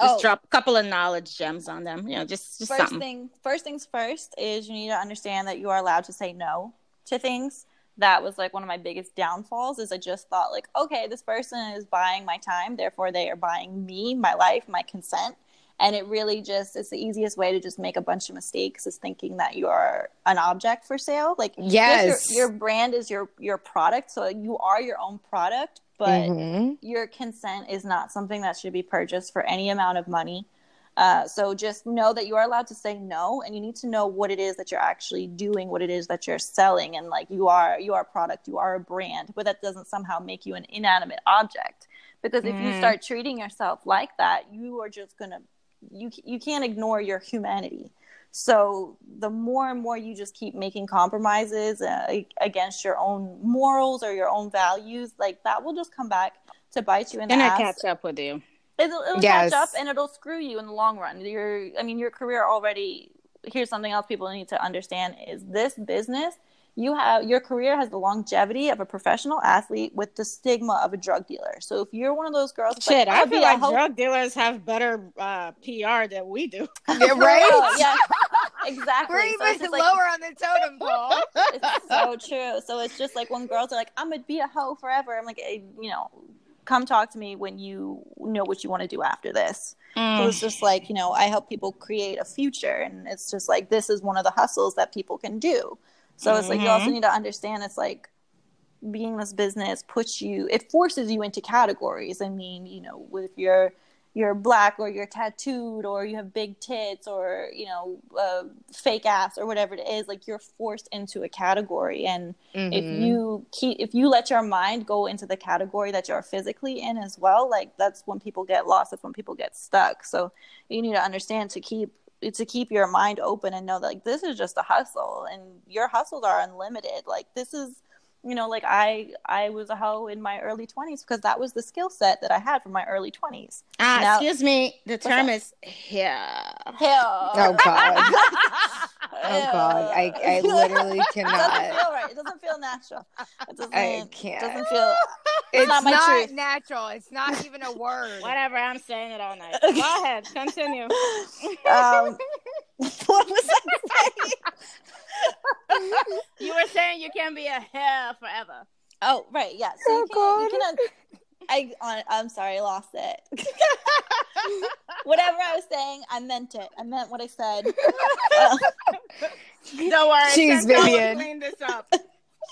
Just Oh. drop a couple of knowledge gems on them. You know, just, just first something. thing first things first is you need to understand that you are allowed to say no to things that was like one of my biggest downfalls is i just thought like okay this person is buying my time therefore they are buying me my life my consent and it really just it's the easiest way to just make a bunch of mistakes is thinking that you are an object for sale like Yes. your, your brand is your your product so you are your own product but Mhm. your consent is not something that should be purchased for any amount of money. Uh, so just know that you are allowed to say no, and you need to know what it is that you're actually doing, what it is that you're selling, and like you are you are a product, you are a brand, but that doesn't somehow make you an inanimate object. Because if you Mhm. start treating yourself like that, you are just gonna you you can't ignore your humanity. So the more and more you just keep making compromises uh, against your own morals or your own values, like that will just come back to bite you in the Gonna ass. catch up with you. It'll, it'll Yes. catch up and it'll screw you in the long run. Your, I mean, your career already. Here's something else people need to understand: is this business you have your career has the longevity of a professional athlete with the stigma of a drug dealer. So if you're one of those girls, that's Shit, like, I feel like hoe-" drug dealers have better uh, PR than we do. Yeah, right? yeah, exactly. We're So it's even just like- lower on the totem pole. it's so true. So it's just like when girls are like, "I'm gonna be a hoe forever." I'm like, eh, you know, come talk to me when you know what you want to do after this. So it's just like you know, I help people create a future, and it's just like this is one of the hustles that people can do. So it's like you also need to understand it's like being this business puts you it forces you into categories. I mean, you know, if you're you're black or you're tattooed or you have big tits or you know uh, fake ass or whatever it is like you're forced into a category and if Mhm. you keep if you let your mind go into the category that you're physically in as well like that's when people get lost that's when people get stuck so you need to understand to keep to keep your mind open and know that like this is just a hustle and your hustles are unlimited. Like this is you know like i i was a hoe in my early 20s because that was the skill set that i had from my early 20s Ah, Now- excuse me. The term that? is here. hell Oh, God. oh God. I, I literally it doesn't feel right it doesn't feel natural it doesn't I can't. doesn't feel It's not not, natural. It's not even a word. Whatever, I'm saying it all night. Go ahead, continue. um, what was I saying? You were saying you can't be a hair forever. Oh, right, yeah. So Oh, you can, you can I I'm sorry, I lost it. whatever I was saying, I meant it. I meant what I said. Don't worry. Jeez, Chantel will Vivian. clean this up.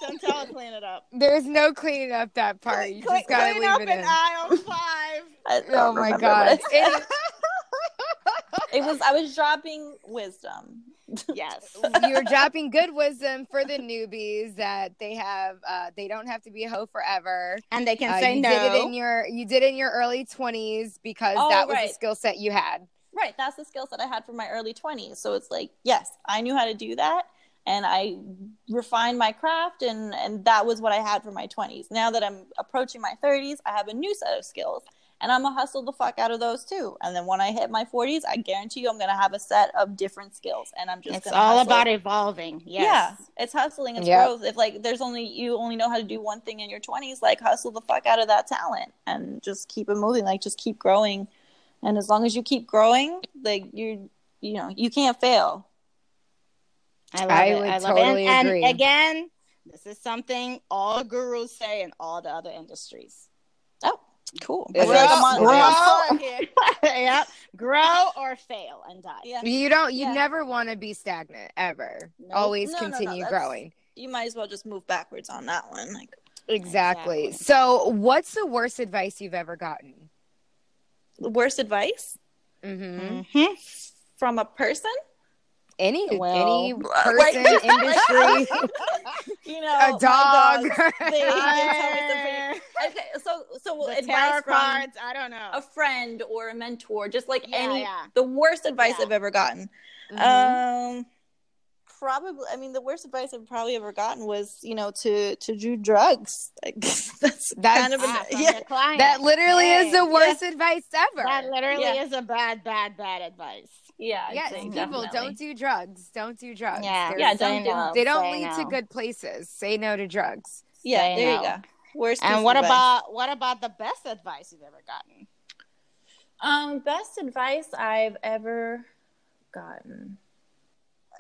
Chantel will clean it up. There's no cleaning up that part. You just gotta clean leave up it in in. aisle five. Oh, I Oh don't my remember god. what I said. It- It was I was dropping wisdom. Yes. you're dropping good wisdom for the newbies that they have uh they don't have to be a hoe forever. And they can Uh, say you no. did it in your you did it in your early 20s because Oh, that was right. the skill set you had. Right, that's the skill set I had from my early 20s. So it's like, yes, I knew how to do that and I refined my craft and and that was what I had for my 20s. Now that I'm approaching my 30s, I have a new set of skills and I'm gonna hustle the fuck out of those too. And then when I hit my 40s, I guarantee you I'm gonna have a set of different skills and I'm just It's gonna all hustle. about evolving. Yes. Yeah, it's hustling, it's Yep. growth. If like there's only you only know how to do one thing in your 20s, like hustle the fuck out of that talent and just keep it moving. Like just keep growing, and as long as you keep growing, like you you know you can't fail. I love I it. would I love totally it. And, agree. and again, this is something all gurus say in all the other industries. Cool. It I feel like is. I'm on, Grow. I'm on par here. yep. Grow or fail and die. Yeah, You don't you Yeah. never want to be stagnant ever. Nope. Always No, no, no, continue growing. you might as well just move backwards on that one. Like Exactly. Exactly. So, what's the worst advice you've ever gotten? the worst advice Mm-hmm. Mhm. from a person. Any Well, any right. person, industry, You know, a dog. dogs, they- they tell me some pretty- Okay, so so the advice from cards. I don't know. a friend or a mentor, just like Yeah, any yeah. the worst advice Yeah. I've ever gotten. Mhm. Um probably I mean the worst advice I've probably ever gotten was, you know, to to do drugs. Like that's, That's- kind of an Ah, yeah. that literally is the worst advice ever. That literally is a bad, bad, bad advice. Yeah, I'd yes, say people definitely. don't do drugs. Don't do drugs. Yeah. They're- Yeah, don't do no. they don't Say lead to good places. Say no to drugs. Yeah, Say there no. you go. Worst And what advice. about what about the best advice you've ever gotten? um best advice I've ever gotten?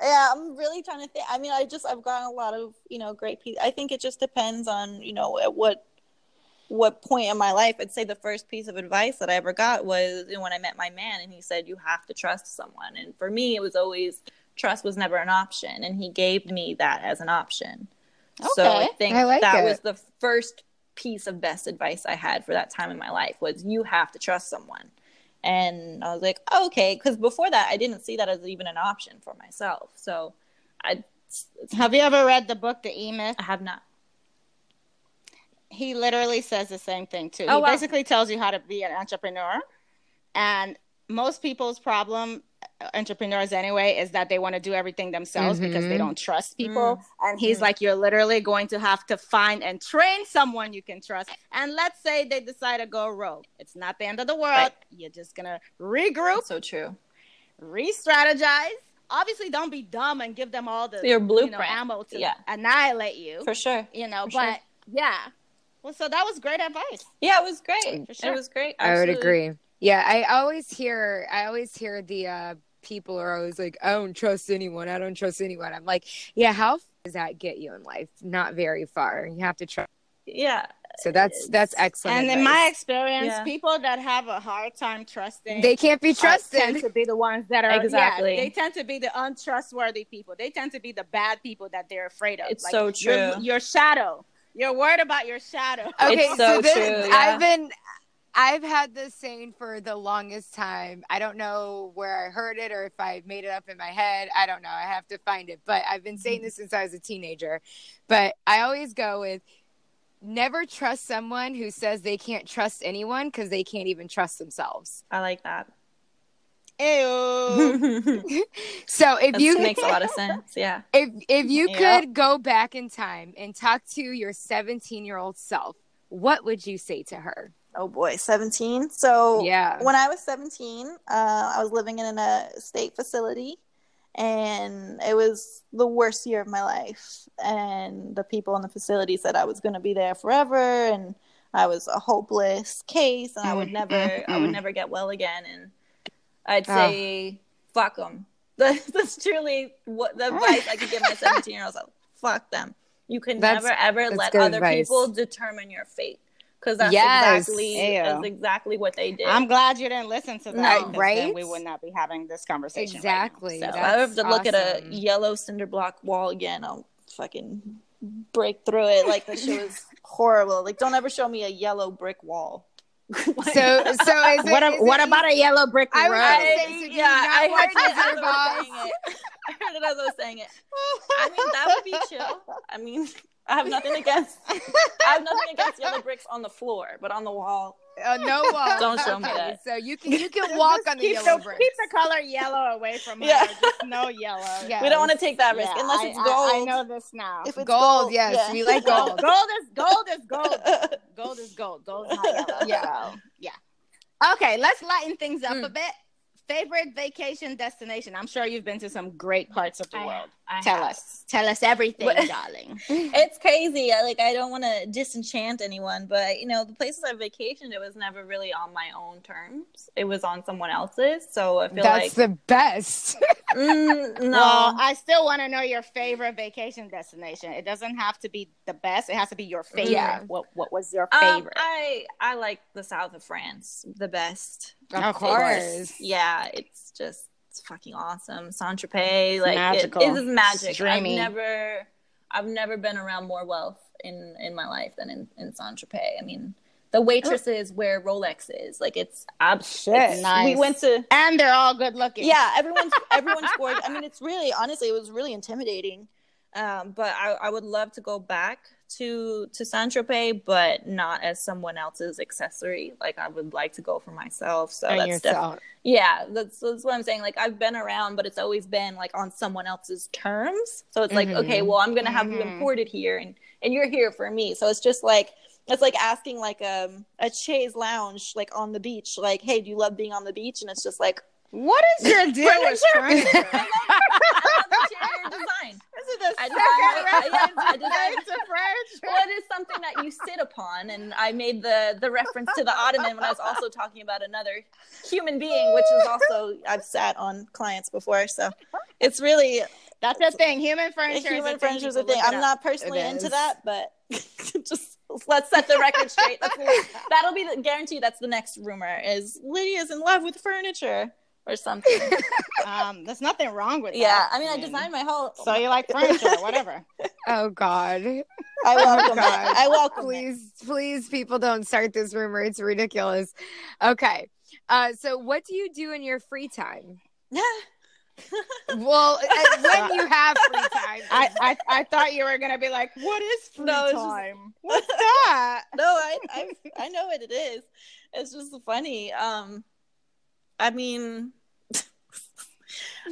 Yeah, I'm really trying to think. I mean, I just I've gotten a lot of you know great pieces. I think it just depends on you know at what what point in my life. I'd say the first piece of advice that I ever got was when I met my man, and he said you have to trust someone. And for me, it was always trust was never an option, and he gave me that as an option. So I Okay. think I like that it. was the first piece of best advice I had for that time in my life was you have to trust someone. And I was like, oh, okay, because before that I didn't see that as even an option for myself. So I, Have you ever read the book The E Myth? I have not. He literally says the same thing too. Oh, he wow. basically tells you how to be an entrepreneur. And most people's problem, uh, entrepreneurs anyway, is that they want to do everything themselves because they Mhm. don't trust people. And he's like, you're literally going to have to find and train someone you can trust. And let's say they decide to go rogue. It's not the end of the world. Right. You're just gonna regroup, So true. re-strategize. Obviously, don't be dumb and give them all the Your you know, blueprint. ammo to Yeah. annihilate you. For sure. you know, for but sure. yeah. Well, so that was great advice. Yeah, it was great. For sure. It was great. I would agree. Yeah, I always hear I always hear the uh people are always like, I don't trust anyone. I don't trust anyone. I'm like, yeah, how far does that get you in life? Not very far. You have to trust. Yeah. So that's that's excellent. and in my experience, Yeah. people that have a hard time trusting they can't be uh, tend trusted. to be the ones that are Exactly. Yeah, they tend to be the untrustworthy people. They tend to be the bad people that they're afraid of. It's so Your, true. your shadow. You're worried about your shadow. Okay, It's so this, true, yeah. I've been I've had this saying for the longest time. I don't know where I heard it or if I made it up in my head. I don't know. I have to find it. But I've been saying this since I was a teenager. But I always go with never trust someone who says they can't trust anyone because they can't even trust themselves. I like that. Ew. So if That you makes a lot of sense. Yeah. if if you Yeah. could go back in time and talk to your 17 year old self, what would you say to her? Oh boy, 17. So Yeah. when I was 17, uh, I was living in a state facility and it was the worst year of my life. And the people in the facility said I was going to be there forever and I was a hopeless case and I would never, I would mm. never get well again. And I'd Oh. say, fuck them. That's, that's truly what the advice I could give my 17 year old self. Fuck them. You can That's- never ever let other advice. people determine your fate. because that's Yes. exactly Ew. that's exactly what they did. I'm glad you didn't listen to that. No, right? Then we would not be having this conversation. right now. Exactly. so That's I have to look at a yellow cinder block wall again, I'll fucking break through it. Like that shit was horrible. Like don't ever show me a yellow brick wall. Like- So, so is it, what, a- is what it- about a yellow brick road? was gonna say, so do you not I heard it as I was saying it. I heard it as I was saying it. I mean, that would be chill. I mean, I have nothing against. I have nothing against yellow bricks on the floor, but on the wall, Uh, no wall. Don't show me that. So you can you can walk on the keep yellow the, bricks. Keep the color yellow away from her. Yeah. Just no yellow. Yeah. we don't want to take that risk Yeah, unless I- it's I- gold. I, know this now. If it's Gold, yes, yeah. we like gold. gold. gold is gold is gold. Gold is gold. Gold is not yellow. Yeah. So, yeah. Okay, let's lighten things up Mm. a bit. Favorite vacation destination? I'm sure you've been to some great parts of the I- world. I Tell have. us. Tell us everything, What- darling. it's crazy. I, like I don't want to disenchant anyone, but you know the places I vacationed, it was never really on my own terms. It was on someone else's. So I feel That's like the best. mm, no. Well, I still want to know your favorite vacation destination. It doesn't have to be the best. It has to be your favorite. Yeah. What What was your Um, favorite? I I like the south of France the best. Of Of course. Yeah, it's just it's fucking awesome. Saint Tropez, like it, magical. it is magic. It's I've never I've never been around more wealth in in my life than in in Saint Tropez. I mean, the waitresses wear Rolex is like it's absolutely Shit, nice. We went to and they're all good looking. yeah, everyone's everyone's gorgeous. I mean, it's really honestly, it was really intimidating. Um, but I, I would love to go back to to Saint Tropez, but not as someone else's accessory. Like I would like to go for myself. So And that's def- yeah, that's that's what I'm saying. Like I've been around, but it's always been like on someone else's terms. So it's like, Mhm. okay, well, I'm gonna have you Mhm. imported here, and and you're here for me. So it's just like it's like asking like um a chaise lounge like on the beach, like, hey, do you love being on the beach? And it's just like What is your deal with furniture? I love interior design. This is the I second yeah, I you've designed- to furniture. Well, it is something that you sit upon, and I made the the reference to the ottoman when I was also talking about another human being, which is also I've sat on clients before, so it's really That's the thing. Human furniture human is furniture is a thing. I'm not personally into that, but just let's set the record straight. That's that'll be the guarantee. That's the next rumor is Lydia's in love with furniture or something. Um, there's nothing wrong with yeah, that. I mean, I designed my whole. So you like furniture, whatever. Oh God. I welcome it. God. I welcome it. Please, please, people don't start this rumor. It's ridiculous. Okay. Uh, so what do you do in your free time? Well, uh, when you have free time. I, I I thought you were gonna be like, what is free No, it's just- time? What's that? no, I, I I know what it is. It's just funny. Um, I mean,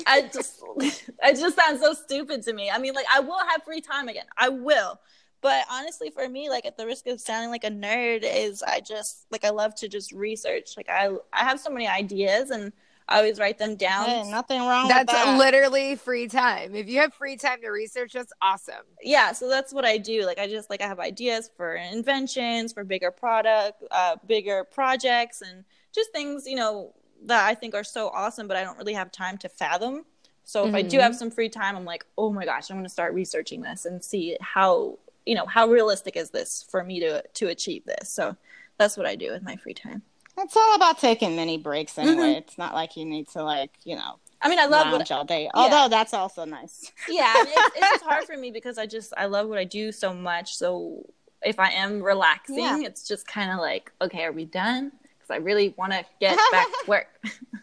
I just it just sounds so stupid to me. I mean, like I will have free time again. I will. But honestly, for me, like at the risk of sounding like a nerd, is I just like I love to just research. Like I I have so many ideas and I always write them down. Hey, nothing wrong That's with that. literally free time. If you have free time to research, that's awesome. yeah so that's what i do like i just like i have ideas for inventions for bigger product uh bigger projects and just things you know that i think are so awesome but i don't really have time to fathom so if i do Mhm. have some free time i'm like oh my gosh i'm going to start researching this and see how you know how realistic is this for me to to achieve this so that's what i do with my free time It's all about taking mini breaks anyway. Mhm. It's not like you need to like you know i mean i love what all day. Although that's also nice. yeah it's, it's hard for me because i just i love what i do so much so if i am relaxing Yeah. it's just kind of like okay are we done because i really want to get back to work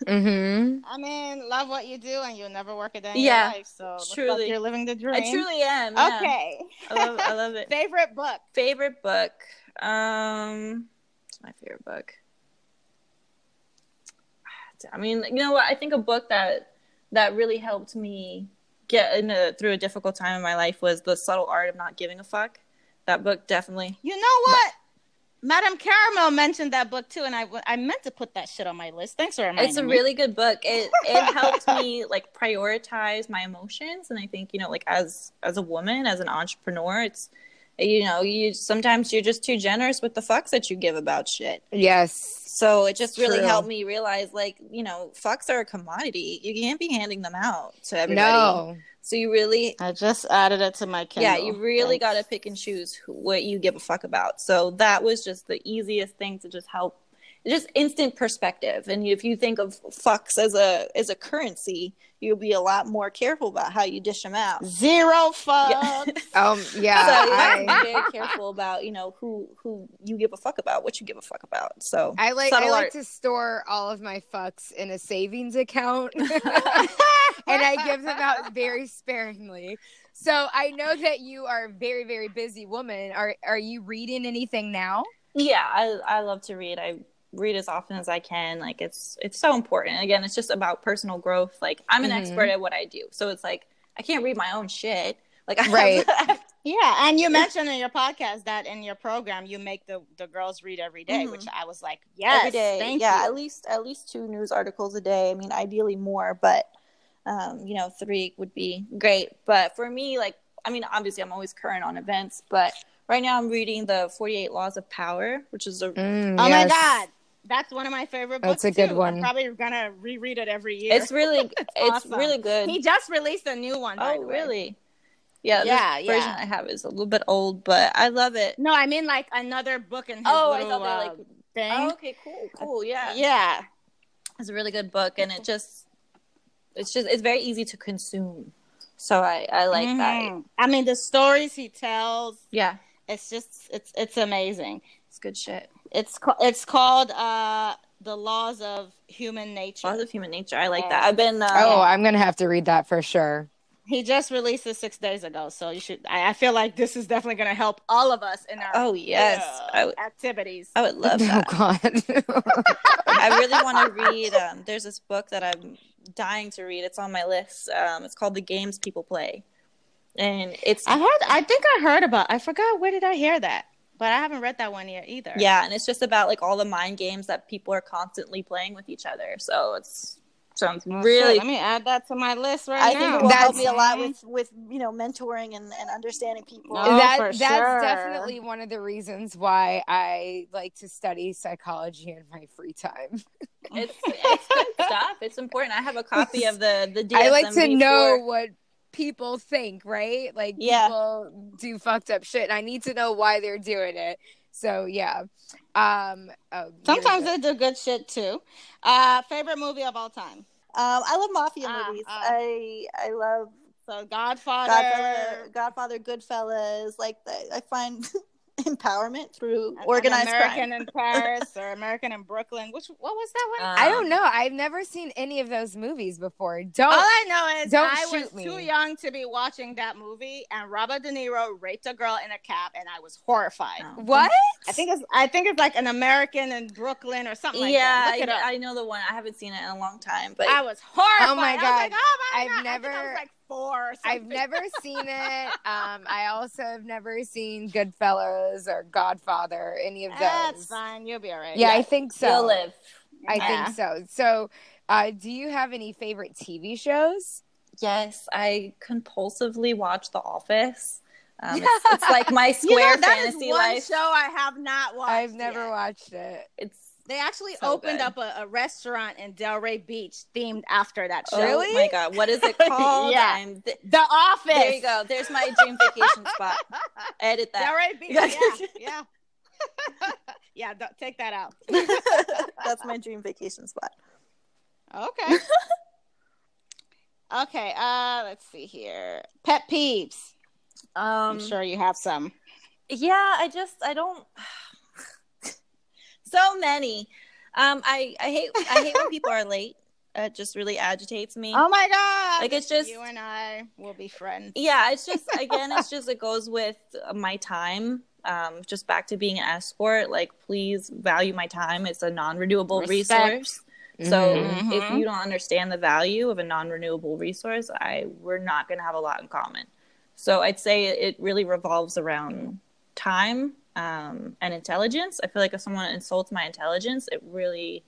Mm-hmm. I mean, love what you do, and you'll never work a day in Yeah, your life. So looks like truly. you're living the dream. i truly am yeah. Okay. I, love, I love it Favorite book? favorite book um what's my favorite book i mean you know what i think a book that that really helped me get in a, through a difficult time in my life was the subtle art of not giving a fuck that book definitely You know what? Madame Caramel mentioned that book too, and I, I meant to put that shit on my list. Thanks for reminding it's a me. really good book it it helped me like prioritize my emotions and i think you know like as as a woman as an entrepreneur it's You know, you sometimes you're just too generous with the fucks that you give about shit. Yes. So it just really True. helped me realize, like, you know, fucks are a commodity. You can't be handing them out to everybody. No. So you really, I just added it to my Kindle. yeah, you really got to pick and choose who, what you give a fuck about. So that was just the easiest thing to just help, just instant perspective. And if you think of fucks as a as a currency, you'll be a lot more careful about how you dish them out. zero fucks. Yeah. Um. Yeah. so you have to I, be very careful about you know who who you give a fuck about, what you give a fuck about. So I like. subtle I like art. to store all of my fucks in a savings account, and I give them out very sparingly. So I know that you are a very, very busy woman. Are Are you reading anything now? yeah I, I love to read i read as often as i can like it's it's so important again it's just about personal growth like i'm an Mhm. expert at what i do so it's like i can't read my own shit like I Right. Yeah, and you mentioned in your podcast that in your program you make the the girls read every day, Mhm. which I was like, yes, every day thank yeah you. at least at least two news articles a day i mean ideally more but um you know three would be great but for me like i mean obviously i'm always current on events but right now i'm reading the 48 laws of power which is a Mm, Oh my god, that's one of my favorite books. That's a good too. one. I'm probably gonna reread it every year. it's really it's awesome. really good he just released a new one. by Oh, the way. really? Yeah, Yeah, this version. I have is a little bit old, but I love it. No, I mean like another book in his Oh, I thought they were, uh, like- thing. Oh, okay, cool, cool, yeah. yeah. It's a really good book, and it just, it's just, it's very easy to consume. So I, I like that. Mhm. I mean, the stories he tells, Yeah, it's just, it's, it's amazing. it's good shit. It's, ca- it's called uh, the laws of human nature. Laws of Human Nature. I like Yeah. that. I've been. Uh, Oh, I'm gonna have to read that for sure. he just released it six days ago, so you should. I, I feel like this is definitely going to help all of us in our Oh yes, uh, I would. activities. I would love oh that. God. I really want to read. Um, there's this book that I'm dying to read. It's on my list. Um, it's called The Games People Play, and it's I heard. I think I heard about. I forgot where did I hear that, but I haven't read that one yet either. Yeah, and it's just about like all the mind games that people are constantly playing with each other. So it's sounds Well, really. shit, let me add that to my list right I now. think it will help me a lot with with you know mentoring and, and understanding people. Oh, that for that's sure. definitely one of the reasons why I like to study psychology in my free time. It's it's good stuff. It's important. I have a copy of the the DSM I like to know what people think, right? Like Yeah. people do fucked up shit. And I need to know why they're doing it. So yeah. Um oh, Sometimes they do good shit too. Uh, favorite movie of all time. Um, I love mafia Ah, movies. ah. I I love So Godfather. Godfather, Godfather, Goodfellas. Like I I find empowerment through and- and organized American crime. in Paris or American in Brooklyn. Which what was that one? I don't Um, know. I've never seen any of those movies before. Don't All I know is Don't I was me. too young to be watching that movie, and Robert De Niro raped a girl in a cab, and I was horrified. Oh. what? I think it's I think it's like an American in Brooklyn or something like yeah, that. Look. I, I know the one. I haven't seen it in a long time, but I was horrified. Oh my I was God. like, oh my I've God. I think I never- was like four. Or I've never seen it. Um, I also have never seen Goodfellas or Godfather, any of those. That's fine. You'll be all right. Yeah, I think so. you'll live. I Yeah. think so. So, uh, do you have any favorite TV shows? Yes, I compulsively watch The Office. Um, it's, it's like my You square know, that is fantasy one life. show I have not watched. I've never yet. watched it. It's They actually So opened good. up a, a restaurant in Delray Beach themed after that show. oh my god, what is it called? Yeah. I'm th- The Office. there you go. There's my dream vacation spot. Edit that. Delray Beach. Yeah. Yeah, yeah. yeah, don't- take that out. That's my dream vacation spot. Okay. okay, uh, let's see here. Pet peeves. Um, I'm sure you have some. yeah, I just I don't. So many. Um, I I hate I hate when people are late. It just really agitates me. Oh my god. Like, it's just- you and I will be friends. yeah it's just again it's just it goes with my time um just back to being an escort like please value my time it's a non-renewable Respect. resource so Mhm. if you don't understand the value of a non-renewable resource i we're not going to have a lot in common so i'd say it really revolves around time um, and intelligence i feel like if someone insults my intelligence it really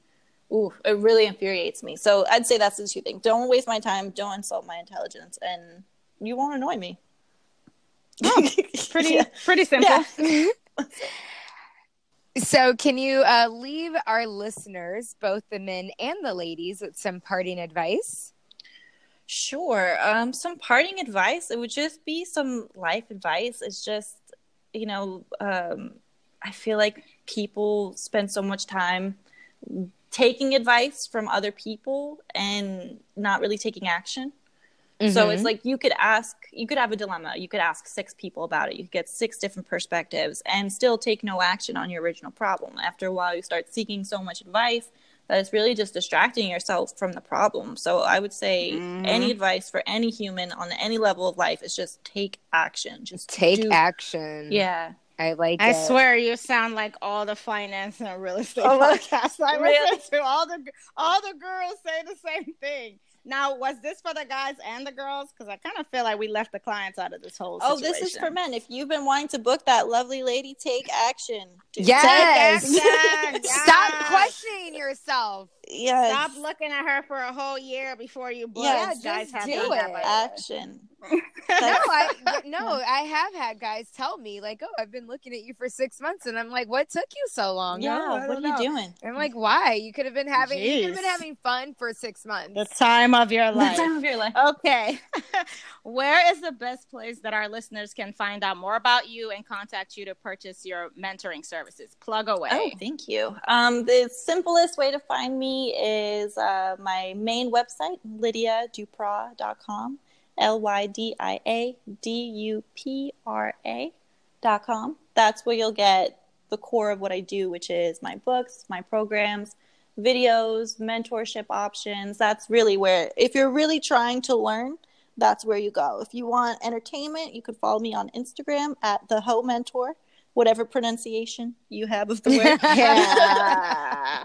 ooh, it really infuriates me so i'd say that's the two things don't waste my time don't insult my intelligence and you won't annoy me Pretty Yeah. pretty simple. Yeah. So, can you uh, leave our listeners, both the men and the ladies, with some parting advice? Sure. Um, some parting advice. It would just be some life advice. It's just, you know, um, I feel like people spend so much time taking advice from other people and not really taking action. So it's like you could ask, you could have a dilemma. You could ask six people about it. You could get six different perspectives and still take no action on your original problem. After a while, you start seeking so much advice that it's really just distracting yourself from the problem. So I would say any mm-hmm. advice for any human on any level of life is just take action. Just take do- action. Yeah. I like I it. swear you sound like all the finance and real estate Oh, my- podcasts I Really? listen to. All the all the girls say the same thing. Now, was this for the guys and the girls? Because I kind of feel like we left the clients out of this whole. Oh, Situation. this is for men. If you've been wanting to book that lovely lady, take action. Just Yes. Take action. Stop questioning yourself. Yes. Stop looking at her for a whole year before you book. Yeah, guys just have do it. by action. No, I no, I have had guys tell me like, "Oh, I've been looking at you for six months," and I'm like, "What took you so long?" Yeah, "Oh, I what are don't you doing? I'm like, "Why? You could have been having you could have been having fun for six months." The time of your The life. time of your life. Okay. Where is the best place that our listeners can find out more about you and contact you to purchase your mentoring services? Plug away. Oh, thank you. Um, the simplest way to find me is uh, my main website, lydiadupra.com. L Y D I A D U P R A dot com. That's where you'll get the core of what I do, which is my books, my programs, videos, mentorship options. That's really where, if you're really trying to learn, that's where you go. If you want entertainment, you can follow me on Instagram at the Heaux Mentor, whatever pronunciation you have of the word. Yeah.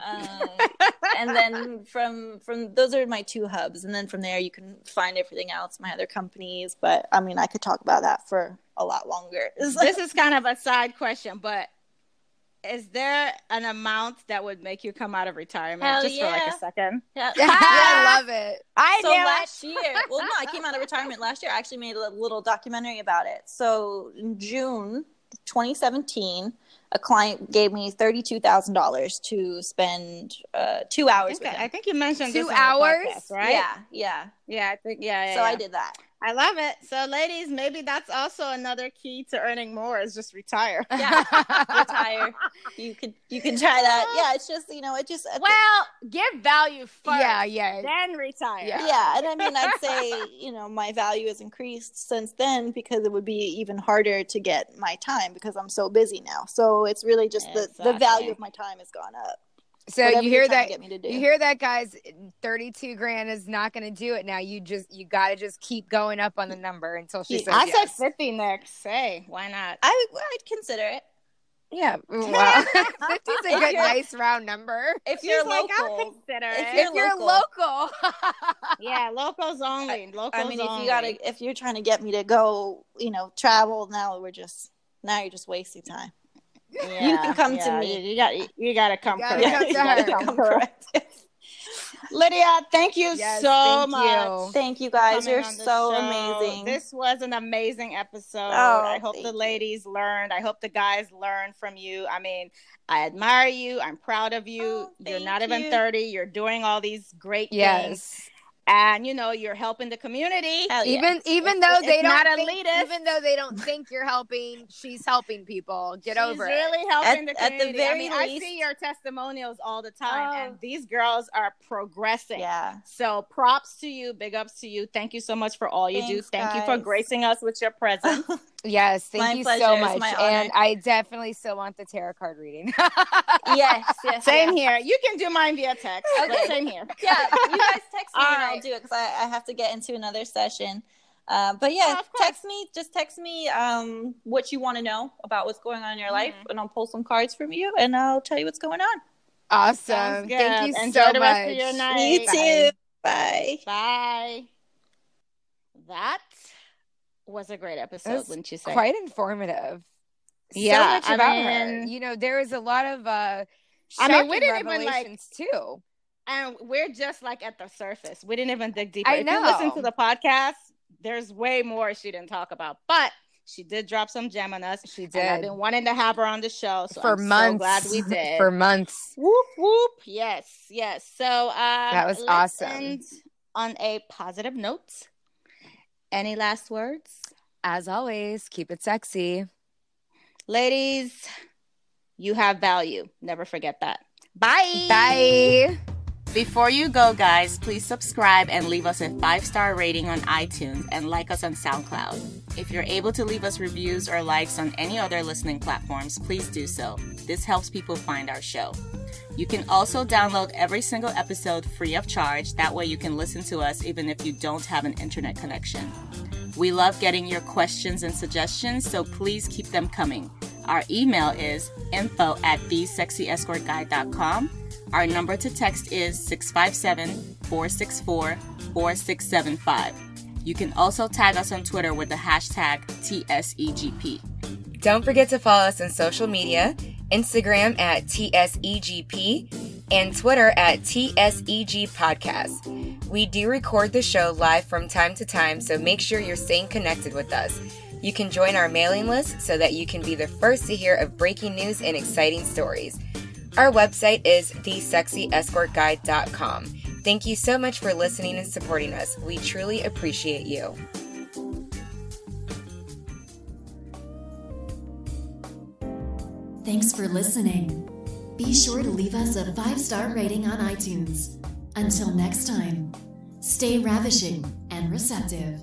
um, and then from from those are my two hubs, and then from there you can find everything else, my other companies. But I mean, I could talk about that for a lot longer. This is kind of a side question, but is there an amount that would make you come out of retirement Hell just for like a second? yeah. I love it. I so knew it. last year well no i came out of retirement last year i actually made a little documentary about it so in june 2017 a client gave me $32000 to spend uh, two I hours think, with I think you mentioned Two hours? podcast, right? yeah yeah yeah, I think yeah. yeah so i did that I love it. So, ladies, maybe that's also another key to earning more is just retire. yeah retire you could you can try that yeah it's just you know it just Well, give value first. Yeah, yeah. Then retire. Yeah. yeah and i mean i'd say you know my value has increased since then because it would be even harder to get my time because i'm so busy now so it's really just the, the value of my time has gone up So Whatever you hear that? get me to do. You hear that, guys? Thirty-two grand is not going to do it now. You just you got to just keep going up on the number until she Yeah. says I yes. said 50 next. Hey, why not? I i'd consider it yeah. Wow, fifty's a good, nice round number. if She's you're like, I'll local consider if it. you're If you're local. local, yeah, locals only. Locals i mean if only. you gotta if you're trying to get me to go you know travel now we're just now you're just wasting time Yeah, can come to me. You, you got you got to come You gotta correct. come to her. come correct. Lydia, thank you Yes, so thank much. you. thank you guys you're so show. amazing This was an amazing episode. Oh, I hope the you. ladies learned. I hope the guys learned from you. I mean, I admire you. I'm proud of you. Oh, you're not even 30. You're doing all these great things. Yes. And you know, you're helping the community. Hell yeah. Even even It's- though it's they don't not think, elitist. even though they don't think you're helping, she's helping people. Get She's over it. really helping At- the at the community. I very least. I see your testimonials all the time, Oh. and these girls are progressing. yeah So props to you, big ups to you. Thank you so much for all you do. Thanks, Thank you for gracing us with your presence. Yes, thank My you pleasure. so much. And I definitely still want the tarot card reading. yes yes Same yes. here. You can do mine via text. but Okay. Same here. yeah, you guys text me All and I'll do it because I, I have to get into another session. Uh, but yeah, Oh, text me. Just text me um, what you want to know about what's going on in your life, Mm-hmm. and I'll pull some cards from you, and I'll tell you what's going on. awesome. Sounds good. Thank you Enjoy so the much. rest of your night. You too. Bye. Bye. That was a great episode, wouldn't you say? Quite informative. Yeah, so much I about her. You know, there was a lot of uh I mean, we didn't even, like- too. and we're just like at the surface. We didn't even dig deeper. I If you listen to the podcast, there's way more she didn't talk about, but She did drop some gem on us. She And I've been wanting to have her on the show. So For I'm months. so glad we did. For months. Whoop whoop. Yes, yes. So uh That was awesome. on a positive note. Any last words? As always, keep it sexy. Ladies, you have value. Never forget that. Bye. Bye. Before you go, guys, please subscribe and leave us a five star rating on iTunes and like us on SoundCloud. If you're able to leave us reviews or likes on any other listening platforms, please do so. This helps people find our show. You can also download every single episode free of charge. That way, you can listen to us even if you don't have an internet connection. We love getting your questions and suggestions, so please keep them coming. Our email is info at thesexyescortguide.com. Our number to text is 657 464 4675. You can also tag us on Twitter with the hashtag TSEGP. Don't forget to follow us on social media Instagram at TSEGP and Twitter at TSEG Podcast. We do record the show live from time to time, so make sure you're staying connected with us. You can join our mailing list so that you can be the first to hear of breaking news and exciting stories. Our website is thesexyescortguide.com. Thank you so much for listening and supporting us. We truly appreciate you. Thanks for listening. Be sure to leave us a five star rating on iTunes. Until next time, stay ravishing and receptive.